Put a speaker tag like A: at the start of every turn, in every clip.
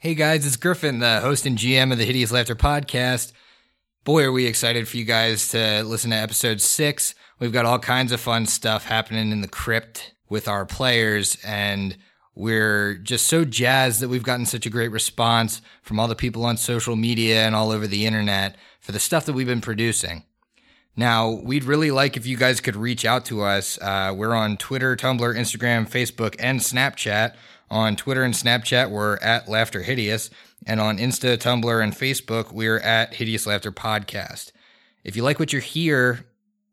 A: Hey guys, it's Griffin, the host and GM of the Hideous Laughter podcast. Boy, are we excited for you guys to listen to episode six. We've got all kinds of fun stuff happening in the crypt with our players, and we're just so jazzed that we've gotten such a great response from all the people on social media and all over the internet for the stuff that we've been producing. Now, we'd really like if you guys could reach out to us. Uh, we're on Twitter, Tumblr, Instagram, Facebook, and Snapchat. On Twitter and Snapchat, we're at Laughter Hideous. And on Insta, Tumblr, and Facebook, we're at Hideous Laughter Podcast. If you like what you're hear,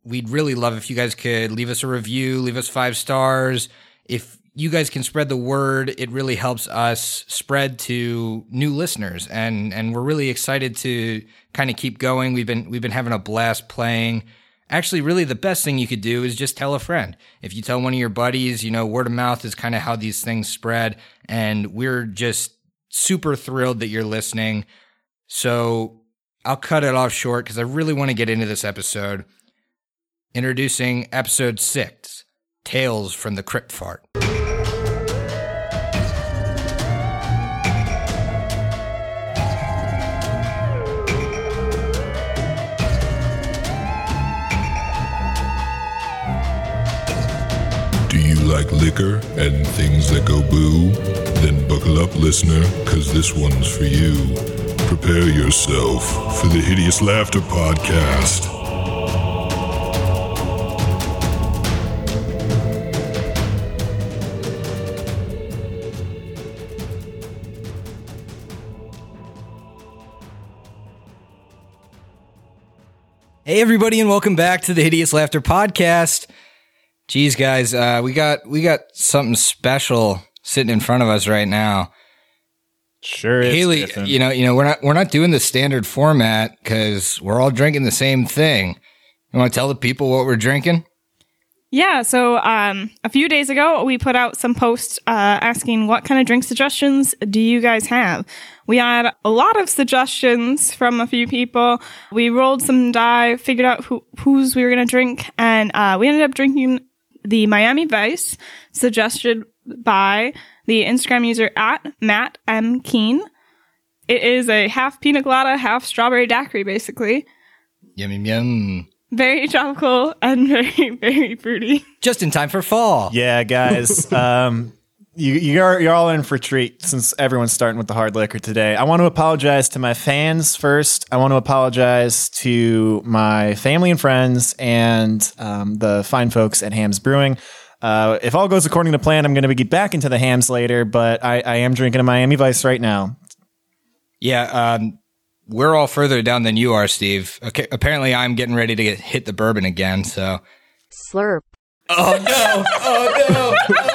A: we'd really love if you guys could leave us a review, leave us five stars. If you guys can spread the word, it really helps us spread to new listeners. And and we're really excited to kind of keep going. We've been we've been having a blast playing. Actually, really, the best thing you could do is just tell a friend. If you tell one of your buddies, you know, word of mouth is kind of how these things spread. And we're just super thrilled that you're listening. So I'll cut it off short because I really want to get into this episode. Introducing episode six Tales from the Crypt Fart.
B: Like liquor and things that go boo? Then buckle up, listener, cause this one's for you. Prepare yourself for the Hideous Laughter Podcast.
A: Hey everybody, and welcome back to the Hideous Laughter Podcast. Geez, guys, uh, we got we got something special sitting in front of us right now.
C: Sure is.
A: Haley,
C: Griffin.
A: you know, you know, we're not we're not doing the standard format because we're all drinking the same thing. You want to tell the people what we're drinking?
D: Yeah, so um, a few days ago, we put out some posts uh, asking what kind of drink suggestions do you guys have. We had a lot of suggestions from a few people. We rolled some die, figured out who whose we were going to drink, and uh, we ended up drinking the Miami Vice, suggested by the Instagram user at Matt M. Keen. It is a half pina colada, half strawberry daiquiri, basically.
A: Yum yum yum.
D: Very tropical and very, very fruity.
A: Just in time for fall.
C: yeah, guys. um, you, you're you're all in for a treat since everyone's starting with the hard liquor today. I want to apologize to my fans first. I want to apologize to my family and friends and um, the fine folks at Hamm's Brewing. Uh, if all goes according to plan, I'm going to get back into the Hamm's later, but I, I am drinking a Miami Vice right now.
A: Yeah, um, we're all further down than you are, Steve. Okay, apparently, I'm getting ready to get, hit the bourbon again. So,
E: Slurp.
A: oh no, oh no,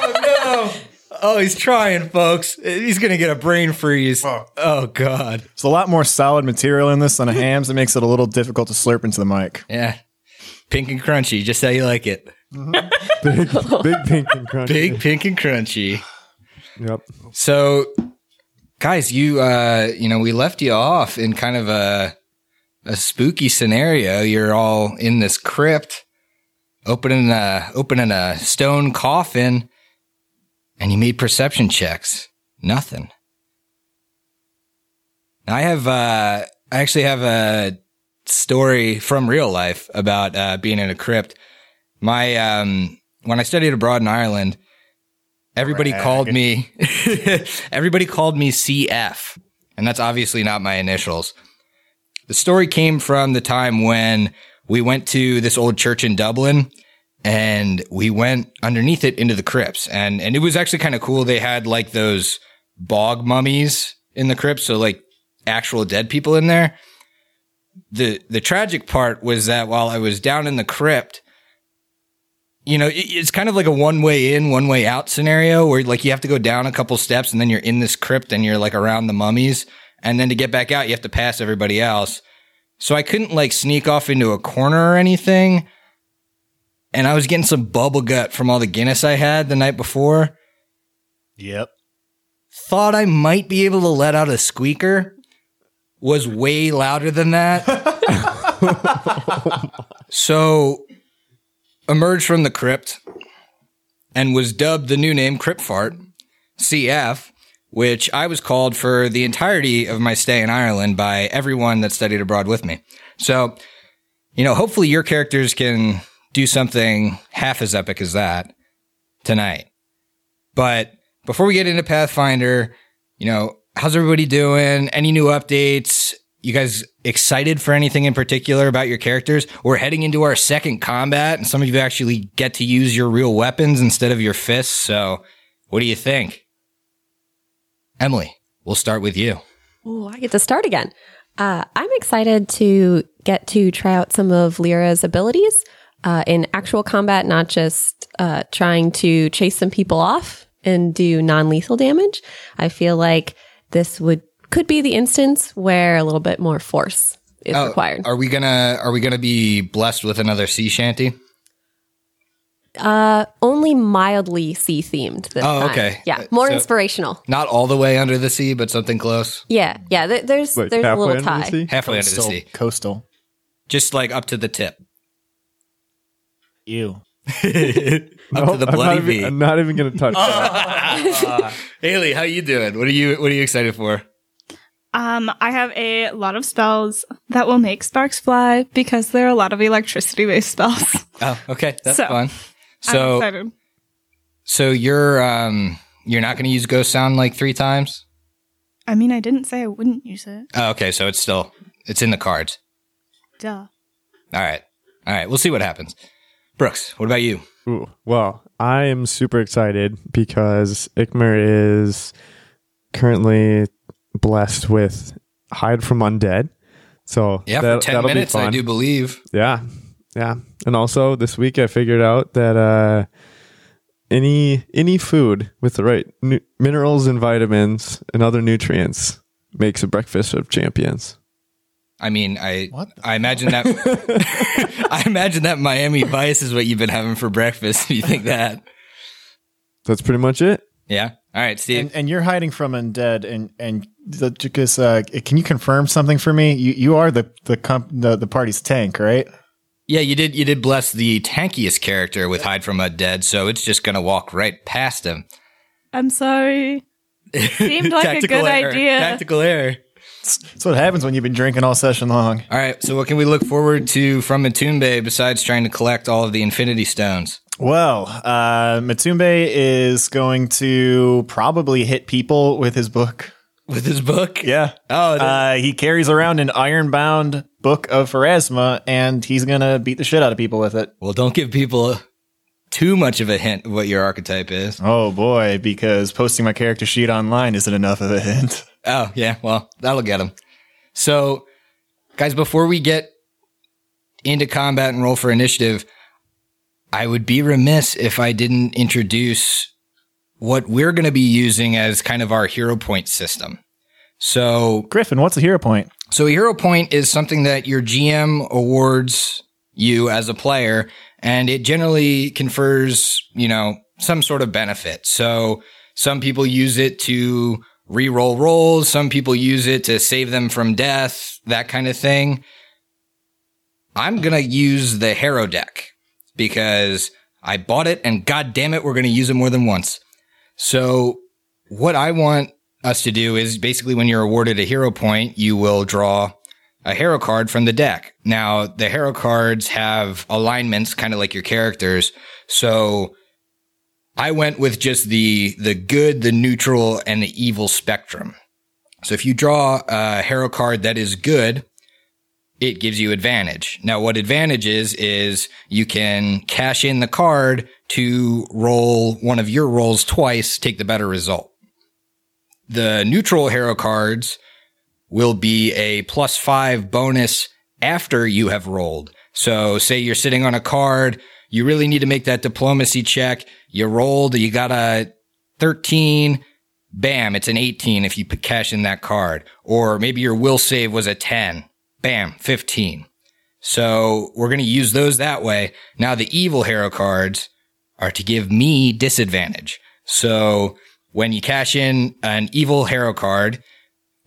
A: oh. He's trying, folks. He's gonna get a brain freeze. Oh oh, God.
C: There's a lot more solid material in this than a Hamm's. It makes it a little difficult to slurp into the mic.
A: Yeah, pink and crunchy, just how you like it.
C: Big, big pink and crunchy.
A: Big, pink, and crunchy.
C: Yep.
A: So, guys, you uh, you know, we left you off in kind of a a spooky scenario. You're all in this crypt, opening a opening a stone coffin, and you made perception checks. Nothing. I have uh, I actually have a story from real life about uh, being in a crypt. My um, when I studied abroad in Ireland, everybody
C: Brag.
A: called me everybody called me CF, and that's obviously not my initials. The story came from the time when we went to this old church in Dublin and we went underneath it into the crypts and and it was actually kind of cool they had like those bog mummies in the crypt so like actual dead people in there the the tragic part was that while I was down in the crypt you know, it- it's kind of like a one way in, one way out scenario where like you have to go down a couple steps and then you're in this crypt and you're like around the mummies. And then to get back out, you have to pass everybody else. So I couldn't like sneak off into a corner or anything. And I was getting some bubble gut from all the Guinness I had the night before.
C: Yep.
A: Thought I might be able to let out a squeaker. Was way louder than that. so emerged from the crypt and was dubbed the new name Crypt Fart, CF, which I was called for the entirety of my stay in Ireland by everyone that studied abroad with me. So, you know, hopefully your characters can do something half as epic as that tonight. But before we get into Pathfinder, you know, how's everybody doing? Any new updates? You guys excited for anything in particular about your characters? We're heading into our second combat, and some of you actually get to use your real weapons instead of your fists. So, what do you think? Emily, we'll start with you.
E: Oh, I get to start again. Uh, I'm excited to get to try out some of Lyra's abilities uh, in actual combat, not just uh, trying to chase some people off and do non lethal damage. I feel like this would could be the instance where a little bit more force is
A: Oh,
E: required.
A: Are we gonna Are we gonna be blessed with another sea shanty?
E: Uh, only mildly sea themed this
A: Oh,
E: time.
A: okay.
E: Yeah,
A: Uh,
E: more
A: so-
E: inspirational.
A: Not all the way under the sea, but something close.
E: Yeah, yeah. Th- there's
C: Like
E: there's a
C: halfway
E: little
C: under the
E: tie.
C: sea?
A: Halfway under the sea,
C: Coastal.
A: just like up to the tip,
C: Ew.
A: up to the
C: I'm not,
A: bloody
C: even,
A: V.
C: I'm not even going to touch that.
A: Haley, how you doing? What are you What are you excited for?
D: Um, I have a lot of spells that will make sparks fly because there are a lot of electricity based spells.
A: Oh, okay, that's
D: So,
A: fun.
D: I'm
A: So,
D: excited.
A: so you're um you're not going to use ghost sound like three times?
D: I mean, I didn't say I wouldn't use it.
A: Oh, okay, so it's still it's in the cards.
D: Duh.
A: All right, all right. We'll see what happens. Brooks, what about you?
F: Ooh, well, I am super excited because Ikmer is currently blessed with hide from undead. So
A: Yeah,
F: that-
A: for ten minutes, I do believe.
F: Yeah, yeah. And also this week I figured out that uh, any any food with the right nu- minerals and vitamins and other nutrients makes a breakfast of champions.
A: I mean, I
C: What
A: I imagine that I imagine that Miami Vice is what you've been having for breakfast. You think that?
F: That's pretty much it.
A: Yeah. All right, Steve.
C: And, and you're hiding from undead, and and the, because uh, can you confirm something for me? You you are the the comp, the, the party's tank, right?
A: yeah, you did. You did bless the tankiest character with hide from undead, so it's just gonna walk right past him.
D: I'm sorry. Seemed like a good
A: error.
D: idea.
A: Tactical error.
C: That's what happens when you've been drinking all session long.
A: All right. So, what can we look forward to from Matumbe besides trying to collect all of the Infinity Stones?
C: Well, uh, Matumbe is going to probably hit people with his book.
A: With his book?
C: Yeah.
A: Oh,
C: Uh, he carries around an iron-bound book of Pharasma, and he's gonna beat the shit out of people with it.
A: well, don't give people too much of a hint of what your archetype is.
C: Oh boy, because posting my character sheet online isn't enough of a hint.
A: Oh, yeah. Well, that'll get him. So, guys, before we get into combat and roll for initiative, I would be remiss if I didn't introduce what we're going to be using as kind of our hero point system. So,
C: Griffin, what's a hero point?
A: so a hero point is something that your GM awards you as a player, and it generally confers, you know, some sort of benefit. So some people use it to re-roll rolls. Some people use it to save them from death, that kind of thing. I'm going to use the hero deck because I bought it and god damn it, we're going to use it more than once. So what I want us to do is basically when you're awarded a hero point, you will draw a hero card from the deck. Now, the hero cards have alignments kind of like your characters. So I went with just the the good, the neutral and the evil spectrum. So if you draw a hero card that is good, it gives you advantage. Now, what advantage is, is you can cash in the card to roll one of your rolls twice, take the better result. The neutral hero cards will be a plus five bonus after you have rolled. So say you're sitting on a card, you really need to make that diplomacy check. You rolled, you got a 13, bam, it's an 18 if you cash in that card. Or maybe your will save was a 10, bam, 15. So we're going to use those that way. Now the evil hero cards are to give me disadvantage. So when you cash in an evil hero card,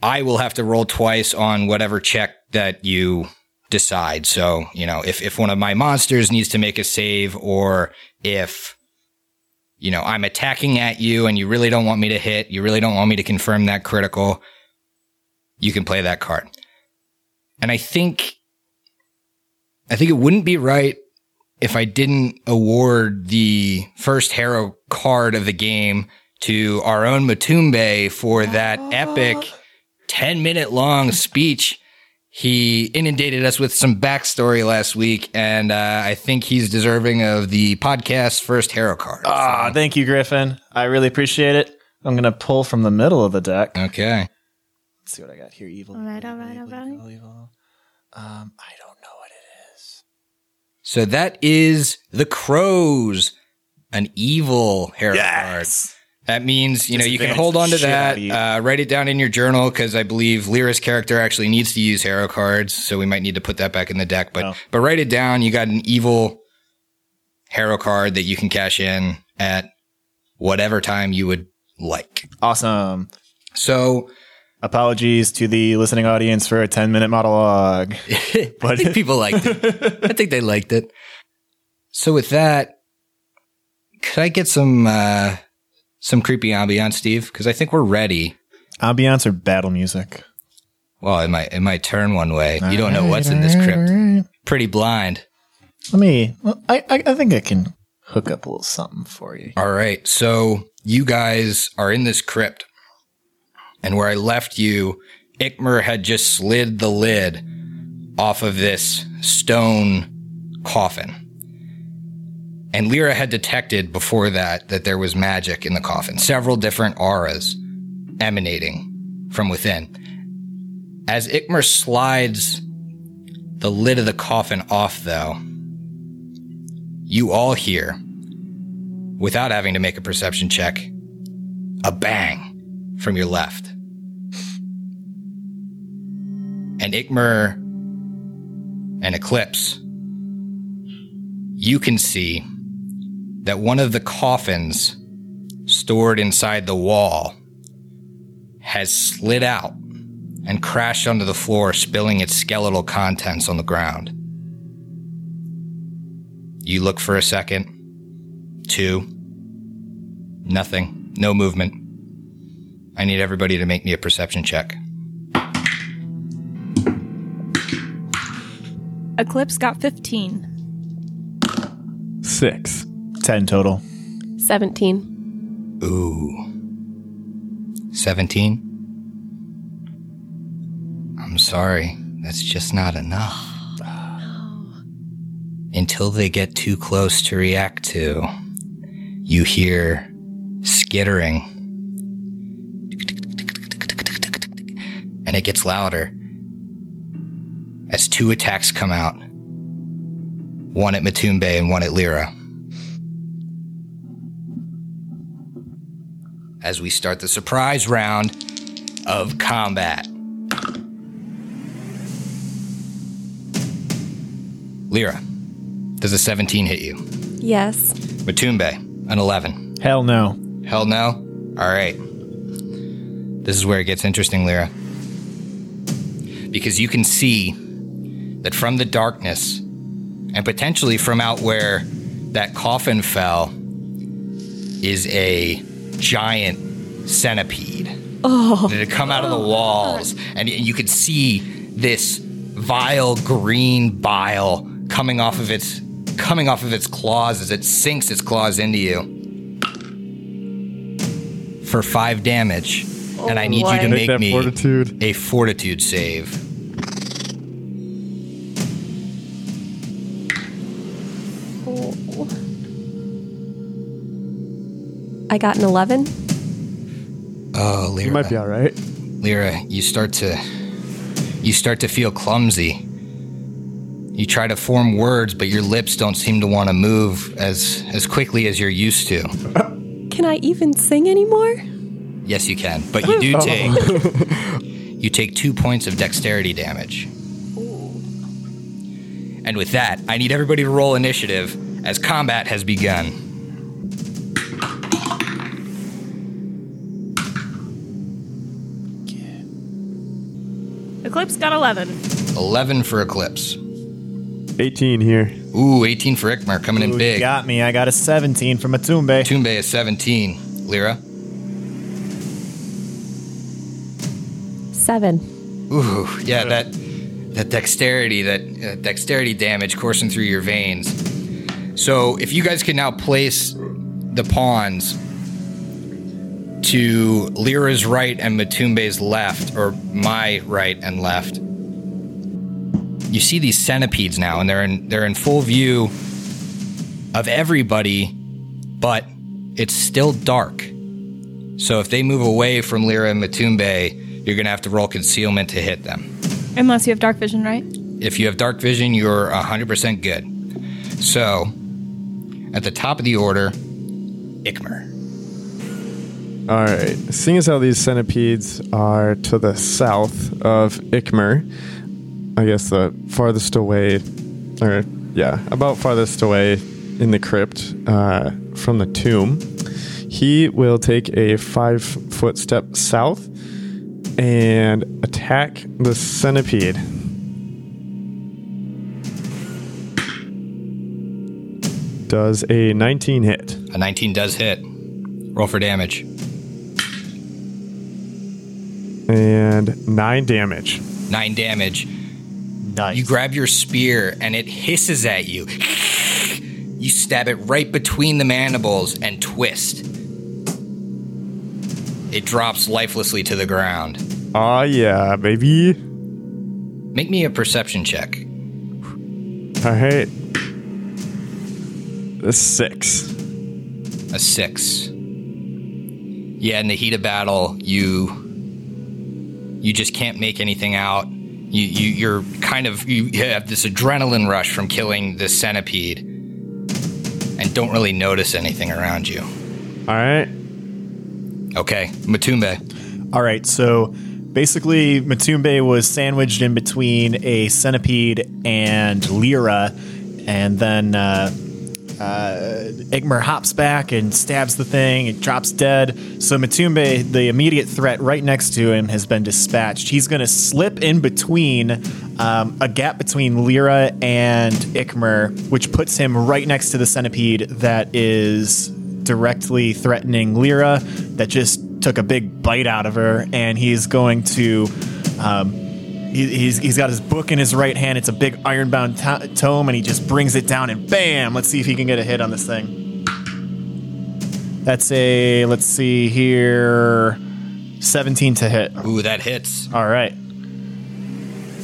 A: I will have to roll twice on whatever check that you decide. So, you know, if, if one of my monsters needs to make a save or if you know, I'm attacking at you and you really don't want me to hit, you really don't want me to confirm that critical, you can play that card. And I think, I think it wouldn't be right if I didn't award the first hero card of the game to our own Matumbe for that epic oh. 10 minute long speech. He inundated us with some backstory last week, and uh, I think he's deserving of the podcast's first hero card.
C: Ah, thank you, Griffin. I really appreciate it. I'm gonna pull from the middle of the deck.
A: Okay.
C: Let's see what I got here. Evil.
D: All right, all
C: evil,
D: right, all
C: evil, evil, evil. Um, I don't know what it is.
A: So that is the Crows, an evil hero card. That means, you know, you can hold on to that, uh, write it down in your journal because I believe Lyra's character actually needs to use hero cards. So we might need to put that back in the deck, but,
C: Oh.
A: but write it down. You got an evil hero card that you can cash in at whatever time you would like.
C: Awesome.
A: So
C: Apologies to the listening audience for a 10 minute monologue.
A: I think people liked it. I think they liked it. So with that, could I get some, uh, some creepy ambiance, Steve? Because I think we're ready.
C: Ambiance or battle music?
A: Well, it might it might turn one way. You don't know what's in this crypt. Pretty blind.
C: Let me. well, I, I I think I can hook up a little something for you.
A: All right. So you guys are in this crypt. And where I left you, Ikmer had just slid the lid off of this stone coffin. And Lyra had detected before that that there was magic in the coffin, several different auras emanating from within. As Ikmer slides the lid of the coffin off, though, you all hear without having to make a perception check, a bang from your left. And Ikmer and Eclipse, you can see that one of the coffins stored inside the wall has slid out and crashed onto the floor, spilling its skeletal contents on the ground. You look for a second, two, nothing, no movement. I need everybody to make me a perception check.
D: Eclipse got 15.
F: Six.
C: 10 total.
E: 17.
A: Ooh. 17? I'm sorry. That's just not enough. Until they get too close to react to, you hear skittering. And it gets louder as two attacks come out one at Matumbe and one at Lyra. As we start the surprise round of combat. Lyra, does a 17 hit you?
E: Yes.
A: Matumbe, an 11.
C: Hell no.
A: Hell no? All right. This is where it gets interesting, Lyra. Because you can see that from the darkness, and potentially from out where that coffin fell, is a giant centipede Oh. that had come out of the walls. And you could see this vile green bile coming off of its coming off of its claws as it sinks its claws into you for five damage, and I need you to.
F: Make
A: make me
F: fortitude.
A: a fortitude save.
E: I got an 11.
A: Oh, Lyra,
F: You might be all right.
A: Lyra, you start to you start to feel clumsy. You try to form words, but your lips don't seem to want to move as as quickly as you're used to.
E: Can I even sing anymore?
A: Yes, you can, but you do take you take two points of dexterity damage. And with that, I need everybody to roll initiative as combat has begun.
D: Eclipse got 11.
A: 11 for Eclipse.
F: 18 here.
A: Ooh, 18 for Ikmer coming in
C: Ooh,
A: big.
C: Got me. I got a 17 from Matumbe.
A: Tumbe is 17. Lyra?
E: Seven.
A: Ooh, yeah, that that dexterity, that uh, dexterity damage coursing through your veins. So, if you guys can now place the pawns to Lyra's right and Matumbe's left, or my right and left, you see these centipedes now, and they're in they're in full view of everybody, but it's still dark. So, if they move away from Lyra and Matumbe, you're gonna have to roll concealment to hit them.
D: Unless you have dark vision, right?
A: If you have dark vision, you're 100% good. So, at the top of the order, Ikmer.
F: All right. Seeing as how these centipedes are to the south of Ikmer, I guess the farthest away, or yeah, about farthest away in the crypt uh, from the tomb, he will take a five foot step south and attack the centipede. Does a 19 hit?
A: A 19 does hit. Roll for damage.
F: And 9 damage.
A: Nine damage.
C: Nice.
A: You grab your spear and it hisses at you. You stab it right between the mandibles and twist. It drops lifelessly to the ground.
F: Oh yeah, baby.
A: Make me a perception check.
F: All right. A six.
A: A six. Yeah, in the heat of battle, you you just can't make anything out. You, you you're kind of you have this adrenaline rush from killing this centipede, and don't really notice anything around you.
F: All right.
A: Okay, Matumbe.
C: All right, so basically, Matumbe was sandwiched in between a centipede and Lyra, and then uh, uh, Ikmer hops back and stabs the thing. It drops dead. So Matumbe, the immediate threat right next to him, has been dispatched. He's going to slip in between um, a gap between Lyra and Ikmer, which puts him right next to the centipede that is directly threatening Lyra. That just took a big bite out of her, and he's going to. Um, he, he's, he's got his book in his right hand. It's a big ironbound to- tome, and he just brings it down and bam! Let's see if he can get a hit on this thing. That's a let's see here, seventeen to hit.
A: Ooh, that hits.
C: All right.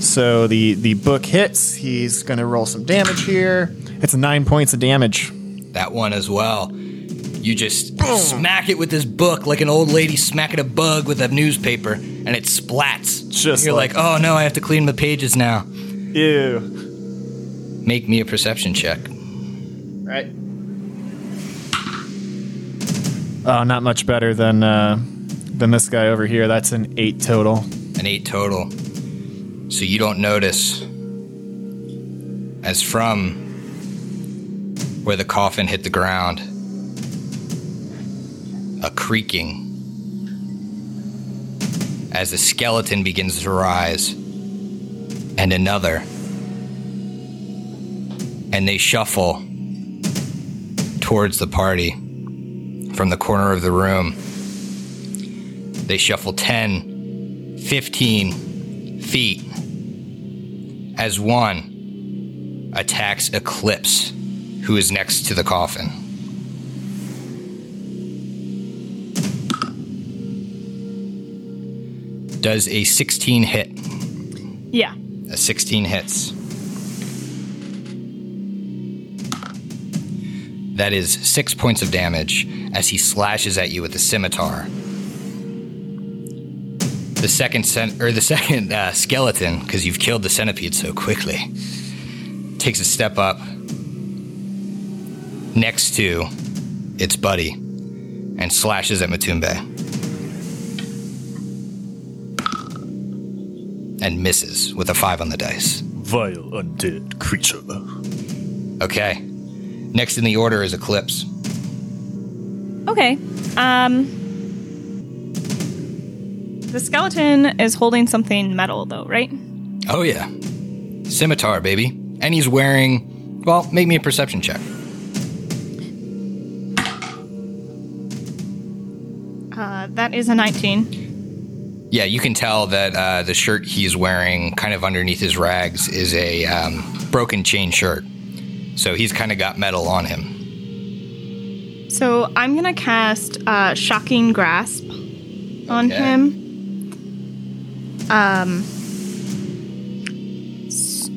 C: So the the book hits. He's gonna roll some damage here. It's nine points of damage.
A: That one as well. You just smack it with this book like an old lady smacking a bug with a newspaper, and it splats.
C: Just
A: You're
C: like-
A: like, oh no, I have to clean the pages now.
C: Ew.
A: Make me a perception check.
C: Right. Oh, not much better than uh, than this guy over here. That's an eight total.
A: An eight total. So you don't notice as from where the coffin hit the ground, a creaking as a skeleton begins to rise, and another. And they shuffle towards the party from the corner of the room. They shuffle 10, 15 feet as one attacks Eclipse, who is next to the coffin. Does a 16 hit?
D: Yeah.
A: A 16 hits. That is six points of damage as he slashes at you with the scimitar. The second cent- or the second uh, skeleton, because you've killed the centipede so quickly, takes a step up next to its buddy and slashes at Matumbe and misses with a five on the dice.
C: Vile undead creature.
A: Okay. Next in the order is Eclipse.
D: Okay. Um. The skeleton is holding something metal, though, right?
A: Oh yeah, scimitar, baby, and he's wearing Well, make me a perception check.
D: Uh, that is a 19.
A: Yeah, you can tell that uh, the shirt he's wearing, kind of underneath his rags, is a um, broken chain shirt. So he's kind of got metal on him.
D: So I'm gonna cast uh, Shocking Grasp on
A: Okay.
D: him. Um.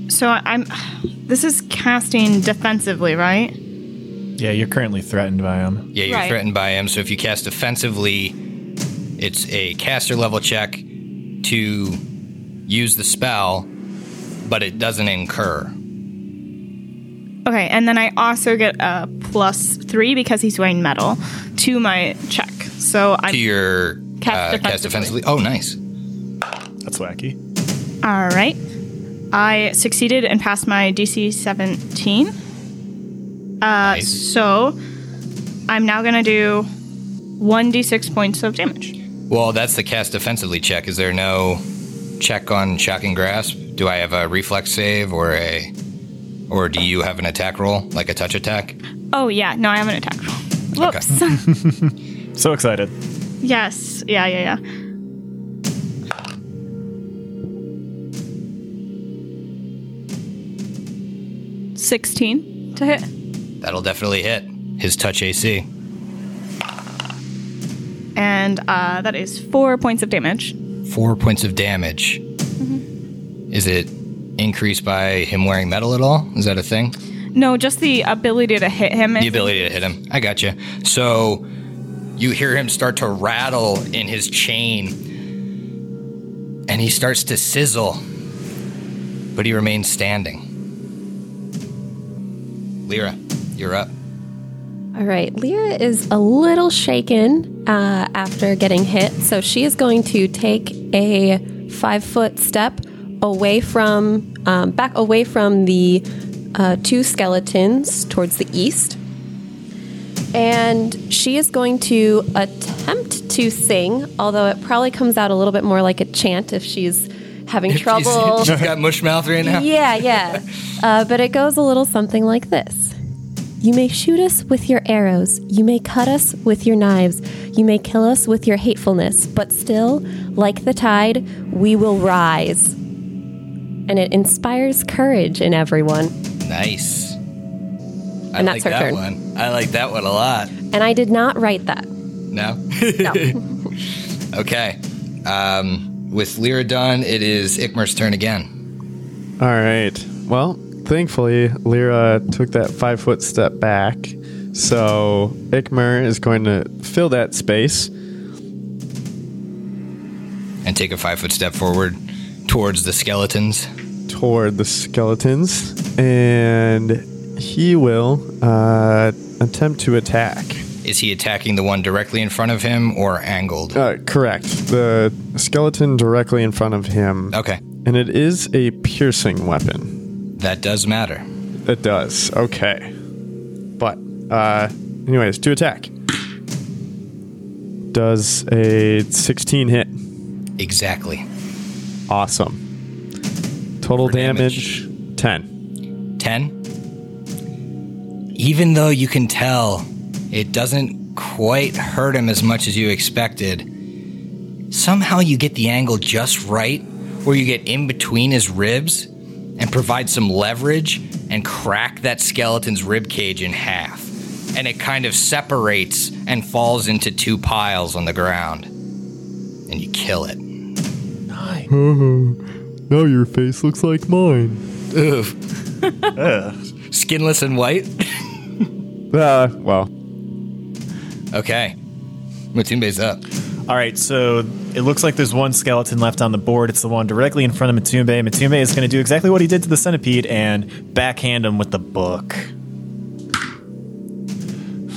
D: So I'm. This is casting defensively, right?
C: Yeah, you're currently threatened by him.
A: Yeah, you're
D: Right.
A: threatened by him. So if you cast offensively, it's a caster level check to use the spell, but it doesn't incur.
D: Okay, and then I also get a plus three because he's wearing metal to my check. So I'm
A: your
D: Cast
A: uh, cast
D: defensively.
A: defensively. Oh, nice.
C: That's wacky.
D: all right. I succeeded and passed my DC 17. Uh,
A: Nice.
D: So I'm now gonna do one d6 points of damage.
A: Well, that's the cast defensively check. Is there no check on shocking grasp? Do I have a reflex save or a, or do you have an attack roll like a touch attack?
D: Oh yeah, no, I have an attack roll. Whoops.
C: So excited.
D: yes. Yeah, yeah, yeah. Sixteen to hit,
A: That'll definitely hit his touch AC.
D: And uh, that is four points of damage.
A: Four points of damage. Is it increased by him wearing metal at all? Is that a thing?
D: No, just the ability to hit him.
A: The ability to hit him. I got you. So you hear him start to rattle in his chain, and he starts to sizzle, but he remains standing. Lyra, you're up.
E: All right, Lyra is a little shaken uh, after getting hit, so she is going to take a five foot step away from, um, back away from the uh, two skeletons towards the east. And she is going to attempt to sing, although it probably comes out a little bit more like a chant if she's having trouble.
A: She's got mush mouth right now.
E: Yeah, yeah. Uh, but it goes a little something like this You may shoot us with your arrows, you may cut us with your knives, you may kill us with your hatefulness, but still, like the tide, we will rise. And it inspires courage in everyone.
A: Nice. I
E: And
A: like
E: that's her
A: that
E: turn.
A: one. I like that one a lot.
E: And I did not write that.
A: No?
E: No.
A: Okay. Um, with Lyra done, it is Ikmer's turn again.
F: All right. Well, thankfully, Lyra took that five foot step back. So Ikmer is going to fill that space.
A: And take a five foot step forward towards the skeletons.
F: toward the skeletons, and he will uh, attempt to attack.
A: Is he attacking the one directly in front of him or angled?
F: Uh, correct. The skeleton directly in front of him.
A: Okay.
F: And it is a piercing weapon.
A: That does matter.
F: It does. Okay. But, uh, anyways, to attack. Does a 16 hit.
A: Exactly.
F: Awesome. Total
A: damage.
F: damage, 10.
A: 10. Even though you can tell it doesn't quite hurt him as much as you expected, somehow you get the angle just right where you get in between his ribs and provide some leverage and crack that skeleton's rib cage in half. And it kind of separates and falls into two piles on the ground. And you kill it.
F: Now your face looks like mine.
A: Ooh. Skinless and white?
F: Uh, well,
A: Okay. Matumbe's up.
C: All right, so it looks like there's one skeleton left on the board. It's the one directly in front of Matumbe. Matumbe is going to do exactly what he did to the centipede and backhand him with the book.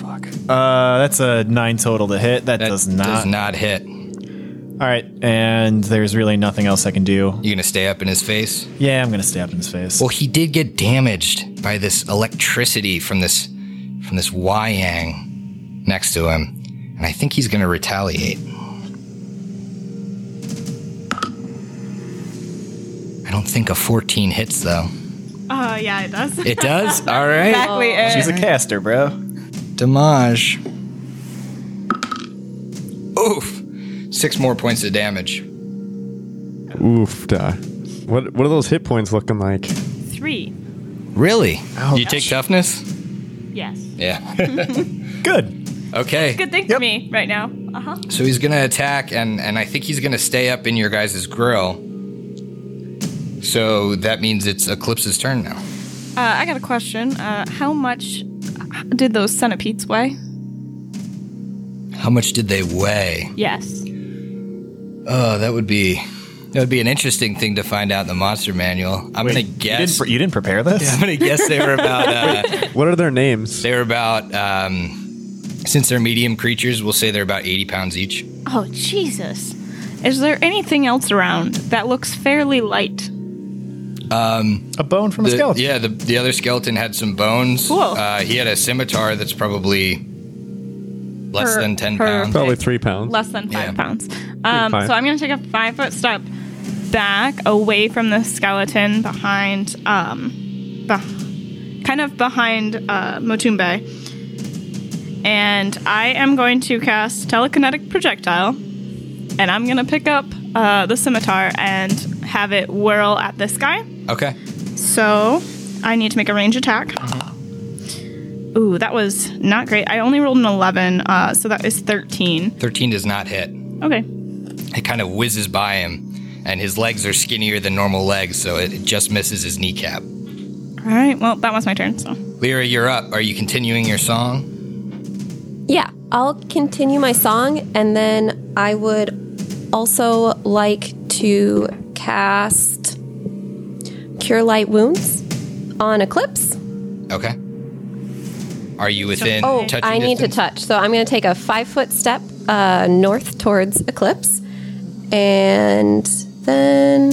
C: Fuck. Uh, that's a nine total to hit. That,
A: That
C: does not.
A: does not hit.
C: All right, and there's really nothing else I can do.
A: You gonna stay up in his face?
C: Yeah, I'm going to stay up in his face.
A: Well, he did get damaged by this electricity from this from this Yang next to him, and I think he's gonna retaliate. I don't think a 14 hits though.
D: Uh, yeah, it does.
A: It does? All right.
D: exactly. it.
C: She's a caster, bro.
A: Damage. Oof. Six more points of damage.
F: Oof. Duh. What what are those hit points looking like?
D: Three.
A: Really?
C: Ouch.
A: You take toughness?
D: Yes.
A: Yeah.
C: Good.
A: okay.
D: Good thing
C: Yep.
D: for me right now. Uh huh.
A: So he's gonna attack, and and I think he's gonna stay up in your guys' grill. So that means it's Eclipse's turn now.
D: Uh, I got a question. Uh, how much did those centipedes weigh?
A: How much did they weigh?
D: Yes.
A: Oh, that would be that would be an interesting thing to find out in the monster manual. I'm gonna
C: You didn't,
A: guess.
C: pre- you didn't prepare this?
A: I'm gonna guess they were about. Uh,
F: What are their names?
A: they were about. Um, since they're medium creatures, we'll say they're about 80 pounds each.
D: Oh Jesus! Is there anything else around that looks fairly light?
C: A bone from a skeleton.
A: yeah, the the other skeleton had some bones.
D: Cool.
A: Uh, he had a scimitar that's probably less
D: Per-
A: than 10 pounds.
F: Probably three pounds.
D: Less than five
A: Yeah.
D: pounds. Um,
F: fine.
D: so I'm going to take a five foot step back away from the skeleton behind, um, beh- kind of behind uh, Matumbe. And I am going to cast telekinetic projectile. And I'm going to pick up uh, the scimitar and have it whirl at this guy.
A: Okay.
D: So I need to make a range attack. Ooh, that was not great. I only rolled an 11, uh, so that is 13.
A: 13 does not hit.
D: Okay.
A: It kind of whizzes by him, and his legs are skinnier than normal legs, so it, it just misses his kneecap.
D: All right. Well, that was my turn. So
A: Lyra, you're up. Are you continuing your song?
E: Yeah, I'll continue my song and then I would also like to cast Cure Light Wounds on Eclipse.
A: Okay. Are you within
E: Oh,
A: touching
E: I need to touch. So I'm going to take a five foot step uh, north towards Eclipse. And then.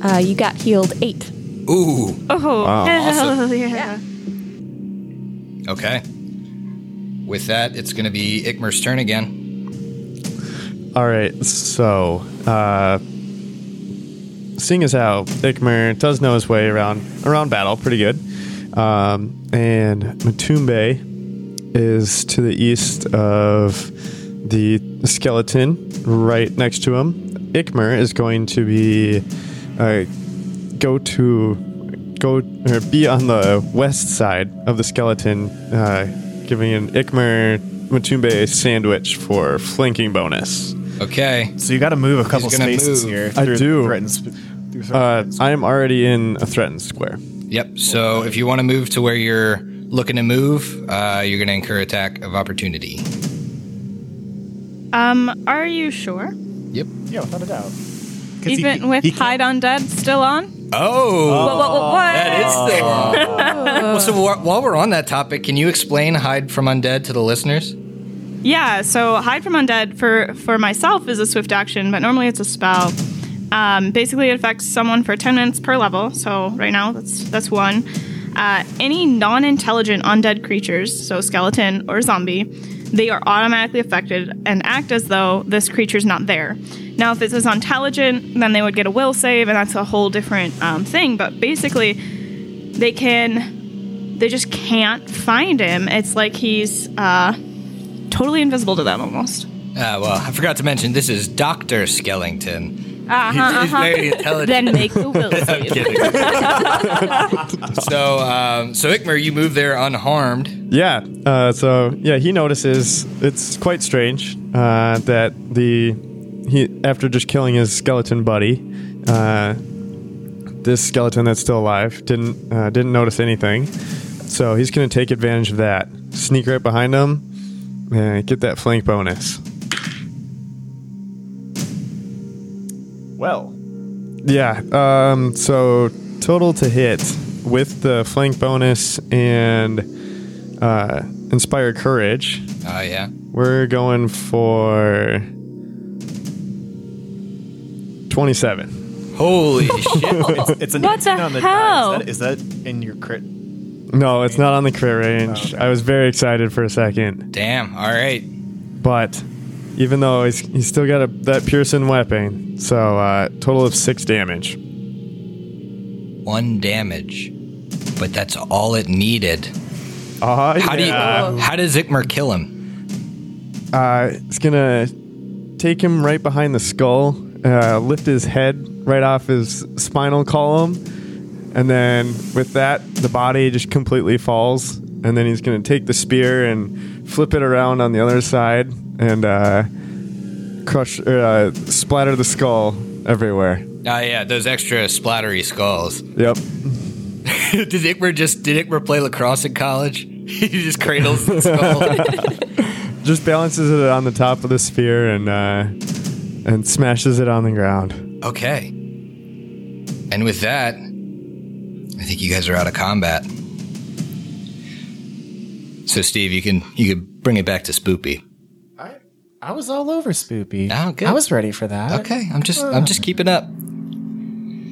E: Uh, you got healed eight.
A: Ooh.
D: oh, hell yeah.
A: Okay. With that, it's going to be Ikmer's turn again.
F: All right, so uh, seeing as how Ikmer does know his way around around battle pretty good, um, and Matumbe is to the east of the skeleton, right next to him. Ikmer is going to be uh, go to go or be on the west side of the skeleton, uh, giving an Ikmer Matumbe sandwich for flanking bonus.
A: Okay.
C: So you got to move a couple
A: He's gonna
C: spaces
A: move.
C: here.
F: I
C: through
F: do.
C: threatened sp- through
F: Uh,
C: threatened
F: I am already in a threatened square.
A: Yep. So if you want to move to where you're looking to move, uh, you're going to incur attack of opportunity.
D: Um, are you sure?
A: Yep.
C: yeah, without a doubt. 'Cause he-
D: Even with
C: he can't-
D: hide undead still on?
A: Oh.
D: What? What? What? what?
A: That is still on. well, so wh- while we're on that topic, can you explain hide from undead to the listeners?
D: Yeah, so hide from undead for for myself is a swift action, but normally it's a spell. Um, basically, it affects someone for ten minutes per level. So right now, that's that's one. Uh, any non-intelligent undead creatures, so skeleton or zombie, they are automatically affected and act as though this creature's not there. Now, if this is intelligent, then they would get a will save, and that's a whole different um, thing. But basically, they can, they just can't find him. It's like he's uh, totally invisible to them almost.
A: Uh, well, I forgot to mention this is Doctor Skellington.
D: Uh-huh,
A: He's very intelligent.
D: then make the will
A: I'm kidding. so, um, so Ikmer, you move there unharmed.
F: Yeah. Uh, so yeah, he notices it's quite strange uh, that the he after just killing his skeleton buddy, uh, this skeleton that's still alive didn't uh, didn't notice anything. So he's going to take advantage of that. Sneak right behind him and get that flank bonus.
C: Well,
F: Yeah. Um, so total to hit with the flank bonus and uh, inspire courage.
A: Oh yeah.
F: We're going for 27.
A: Holy shit!
C: it's a
D: What the
C: on the
D: hell?
C: die. Is that, is that in your crit?
F: No, it's not on the crit range.
C: Oh, okay.
F: I was very excited for a second,
A: Damn. All right.
F: but even though he's, he's still got a, that piercing weapon. So, uh, total of six damage.
A: One damage, but that's all it needed.
F: Uh,
A: How do you?
F: yeah.
A: How does Ikmer kill him?
F: Uh, it's gonna take him right behind the skull, uh, lift his head right off his spinal column, and then with that, the body just completely falls. And then he's gonna take the spear and flip it around on the other side and uh, crush, uh, splatter the skull everywhere.
A: Oh yeah, those extra splattery skulls.
F: Yep.
A: did Ikmer just did Ikmer play lacrosse in college? he just cradles the skull.
F: Just balances it on the top of the spear and uh, and smashes it on the ground.
A: okay. And with that, I think you guys are out of combat. So Steve, you can you can bring it back to Spoopy.
C: I, I was all over Spoopy.
A: Oh, good.
C: I was ready for that.
A: Okay, I'm just I'm just keeping up.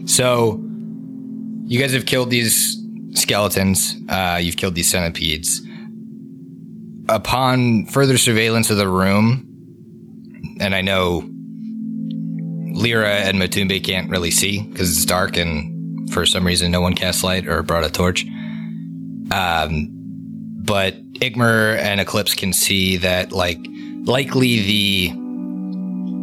A: So, you guys have killed these skeletons. Uh, you've killed these centipedes. Upon further surveillance of the room, and I know Lyra and Matumbe can't really see because it's dark, and for some reason, no one cast light or brought a torch. Um, but Ikmer and Eclipse can see that, like, likely the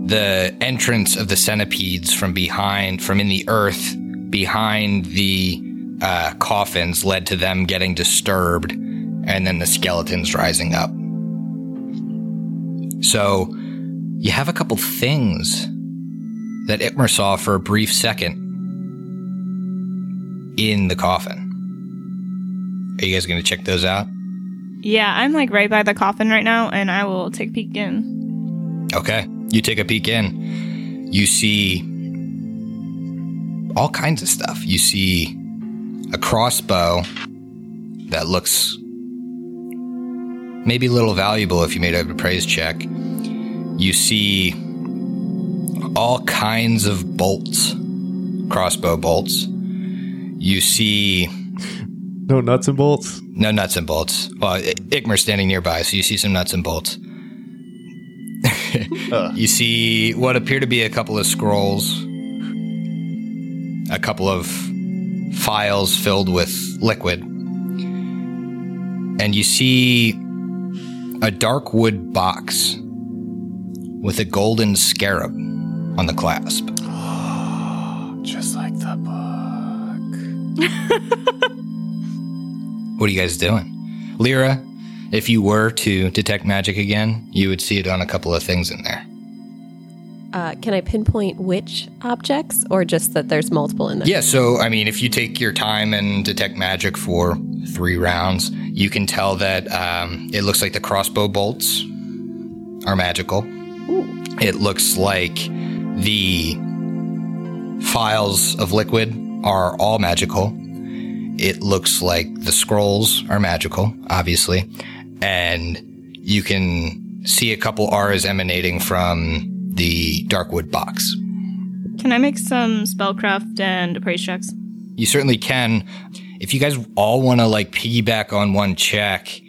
A: the entrance of the centipedes from behind, from in the earth behind the uh, coffins, led to them getting disturbed, and then the skeletons rising up. So you have a couple things that Ikmer saw for a brief second in the coffin. Are you guys going to check those out?
D: Yeah, I'm like right by the coffin right now, and I will take a peek in.
A: Okay. You take a peek in. You see all kinds of stuff. You see a crossbow that looks maybe a little valuable if you made a praise check. You see all kinds of bolts, crossbow bolts. You see
F: No nuts and bolts.
A: no nuts and bolts. Well, I- Ikmer's standing nearby, so you see some nuts and bolts. Uh. you see what appear to be a couple of scrolls, a couple of files filled with liquid, and you see a dark wood box with a golden scarab on the clasp.
C: Just like the book.
A: What are you guys doing? Lyra, if you were to detect magic again, you would see it on a couple of things in there.
E: Uh, can I pinpoint which objects or just that there's multiple in there?
A: Yeah, so I mean, if you take your time and detect magic for three rounds, you can tell that um, it looks like the crossbow bolts are magical. It looks like the files of liquid are all magical. It looks like the scrolls are magical, obviously. And you can see a couple auras emanating from the Darkwood box.
D: Can I make some spellcraft and appraise checks?
A: You certainly can. If you guys all want to like piggyback on one check,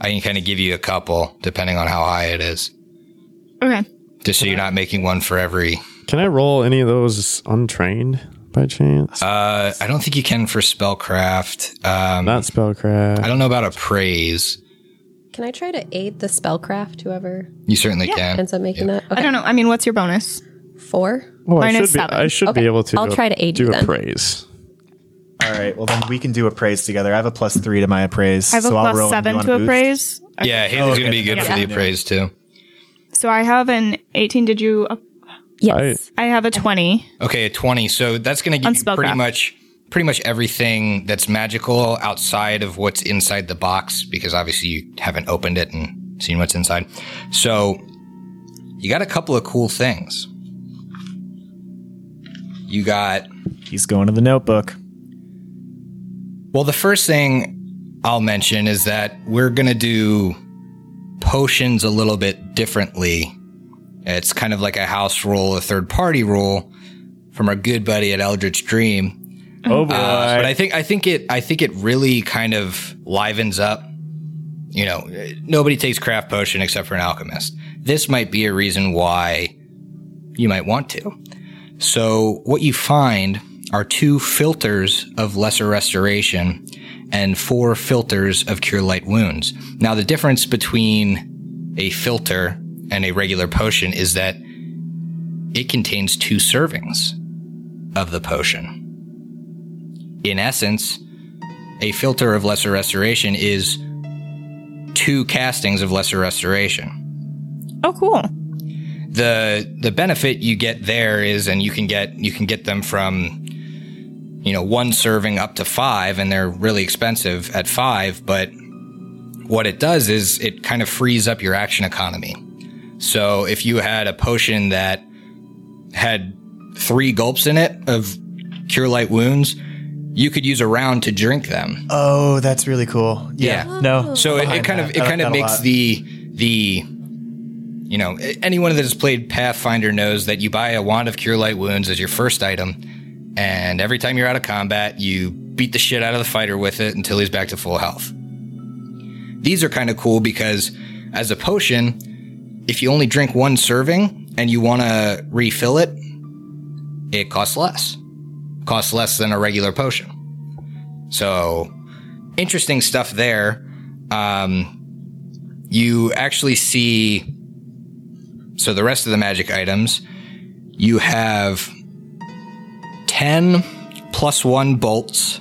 A: I can kind of give you a couple depending on how high it is.
D: Okay.
A: Just so you're not making one for every.
F: Can I roll any of those untrained by chance?
A: Uh, I don't think you can for spellcraft. Um,
F: Not spellcraft.
A: I don't know about appraise.
E: Can I try to aid the spellcraft, whoever
A: You certainly can.
E: ends up making that?
D: I don't know. I mean, what's your bonus?
E: Four?
F: Oh, I
D: Mine
F: should
D: is
F: be.
D: seven.
F: I should
E: Okay.
F: be able to.
E: I'll try to aid
F: do
E: you then.
F: appraise.
C: All right. Well, then we can do appraise together. I have a plus three to my appraise.
D: I have a
C: so I'll
D: plus
C: roll and
D: seven
C: you want
D: to
C: boost?
D: appraise.
A: Yeah, Haley's
C: okay.
A: going to be good for the
C: Yeah.
A: appraise too.
D: So I have an 18. Did you?
E: Yes.
D: I have a 20.
A: Okay, a 20. So that's going to give you pretty much pretty much everything that's magical outside of what's inside the box because obviously you haven't opened it and seen what's inside. So you got a couple of cool things. You got
C: He's going to the notebook.
A: well, the first thing I'll mention is that we're going to do potions a little bit differently. It's kind of like a house rule, a third party rule from our good buddy at Eldritch Dream.
C: Oh boy.
A: Uh, but I think I think it I think it really kind of livens up you know, nobody takes craft potion except for an alchemist. This might be a reason why you might want to. So what you find are two philters of lesser restoration and four philters of cure light wounds. Now the difference between a philter and a regular potion is that it contains two servings of the potion. In essence, a philter of lesser restoration is two castings of lesser restoration.
D: Oh, cool.
A: The the benefit you get there is and you can get you can get them from you know one serving up to 5 and they're really expensive at 5, but what it does is it kind of frees up your action economy. So if you had a potion that had 3 gulps in it of cure light wounds, you could use a round to drink them.
C: Oh, that's really cool. Yeah.
A: Yeah.
C: No.
A: So it, it
C: behind
A: kind of it kind of makes the the you know anyone that has played Pathfinder knows that you buy a wand of cure light wounds as your first item, and every time you're out of combat, you beat the shit out of the fighter with it until he's back to full health. These are kind of cool because as a potion, if you only drink one serving and you want to refill it, it costs less. Costs less than a regular potion. So interesting stuff there. Um, you actually see. So the rest of the magic items, you have 10 plus 1 bolts,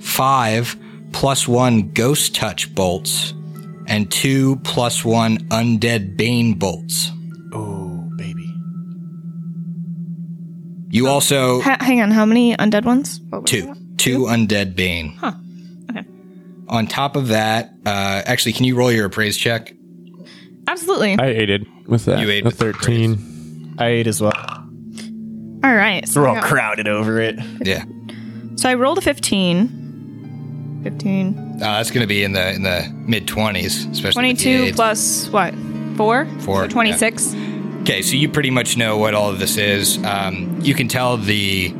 A: 5 plus 1 ghost touch bolts, and 2 plus 1 undead bane bolts.
C: Oh, baby.
A: You also.
D: Ha- hang on, how many undead ones? What was
A: Two. Two undead bane.
D: Huh. Okay.
A: On top of that, uh, actually, can you roll your appraise check?
D: Absolutely.
F: I aided with that.
A: You ate
F: a
A: with the
F: 13.
C: I ate as well.
D: All right. So
C: We're all
D: got-
C: crowded over it.
A: Yeah.
D: So I rolled a 15. 15.
A: Uh, that's going to be in the in the mid twenties, especially
D: 22 plus what? Four?
A: Four,
D: So 26.
A: Okay, so you pretty much know what all of this is. Um, you can tell the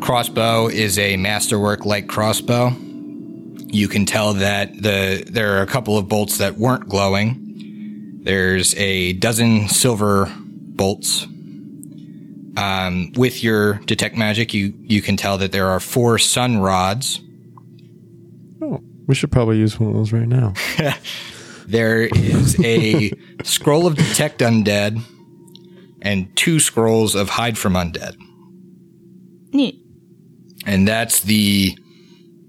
A: crossbow is a masterwork like crossbow. You can tell that the there are a couple of bolts that weren't glowing. There's a dozen silver bolts. Um, with your detect magic, you you can tell that there are four sun rods.
F: Oh, we should probably use one of those right now.
A: There is a scroll of detect undead and two scrolls of hide from undead.
D: Neat.
A: And that's the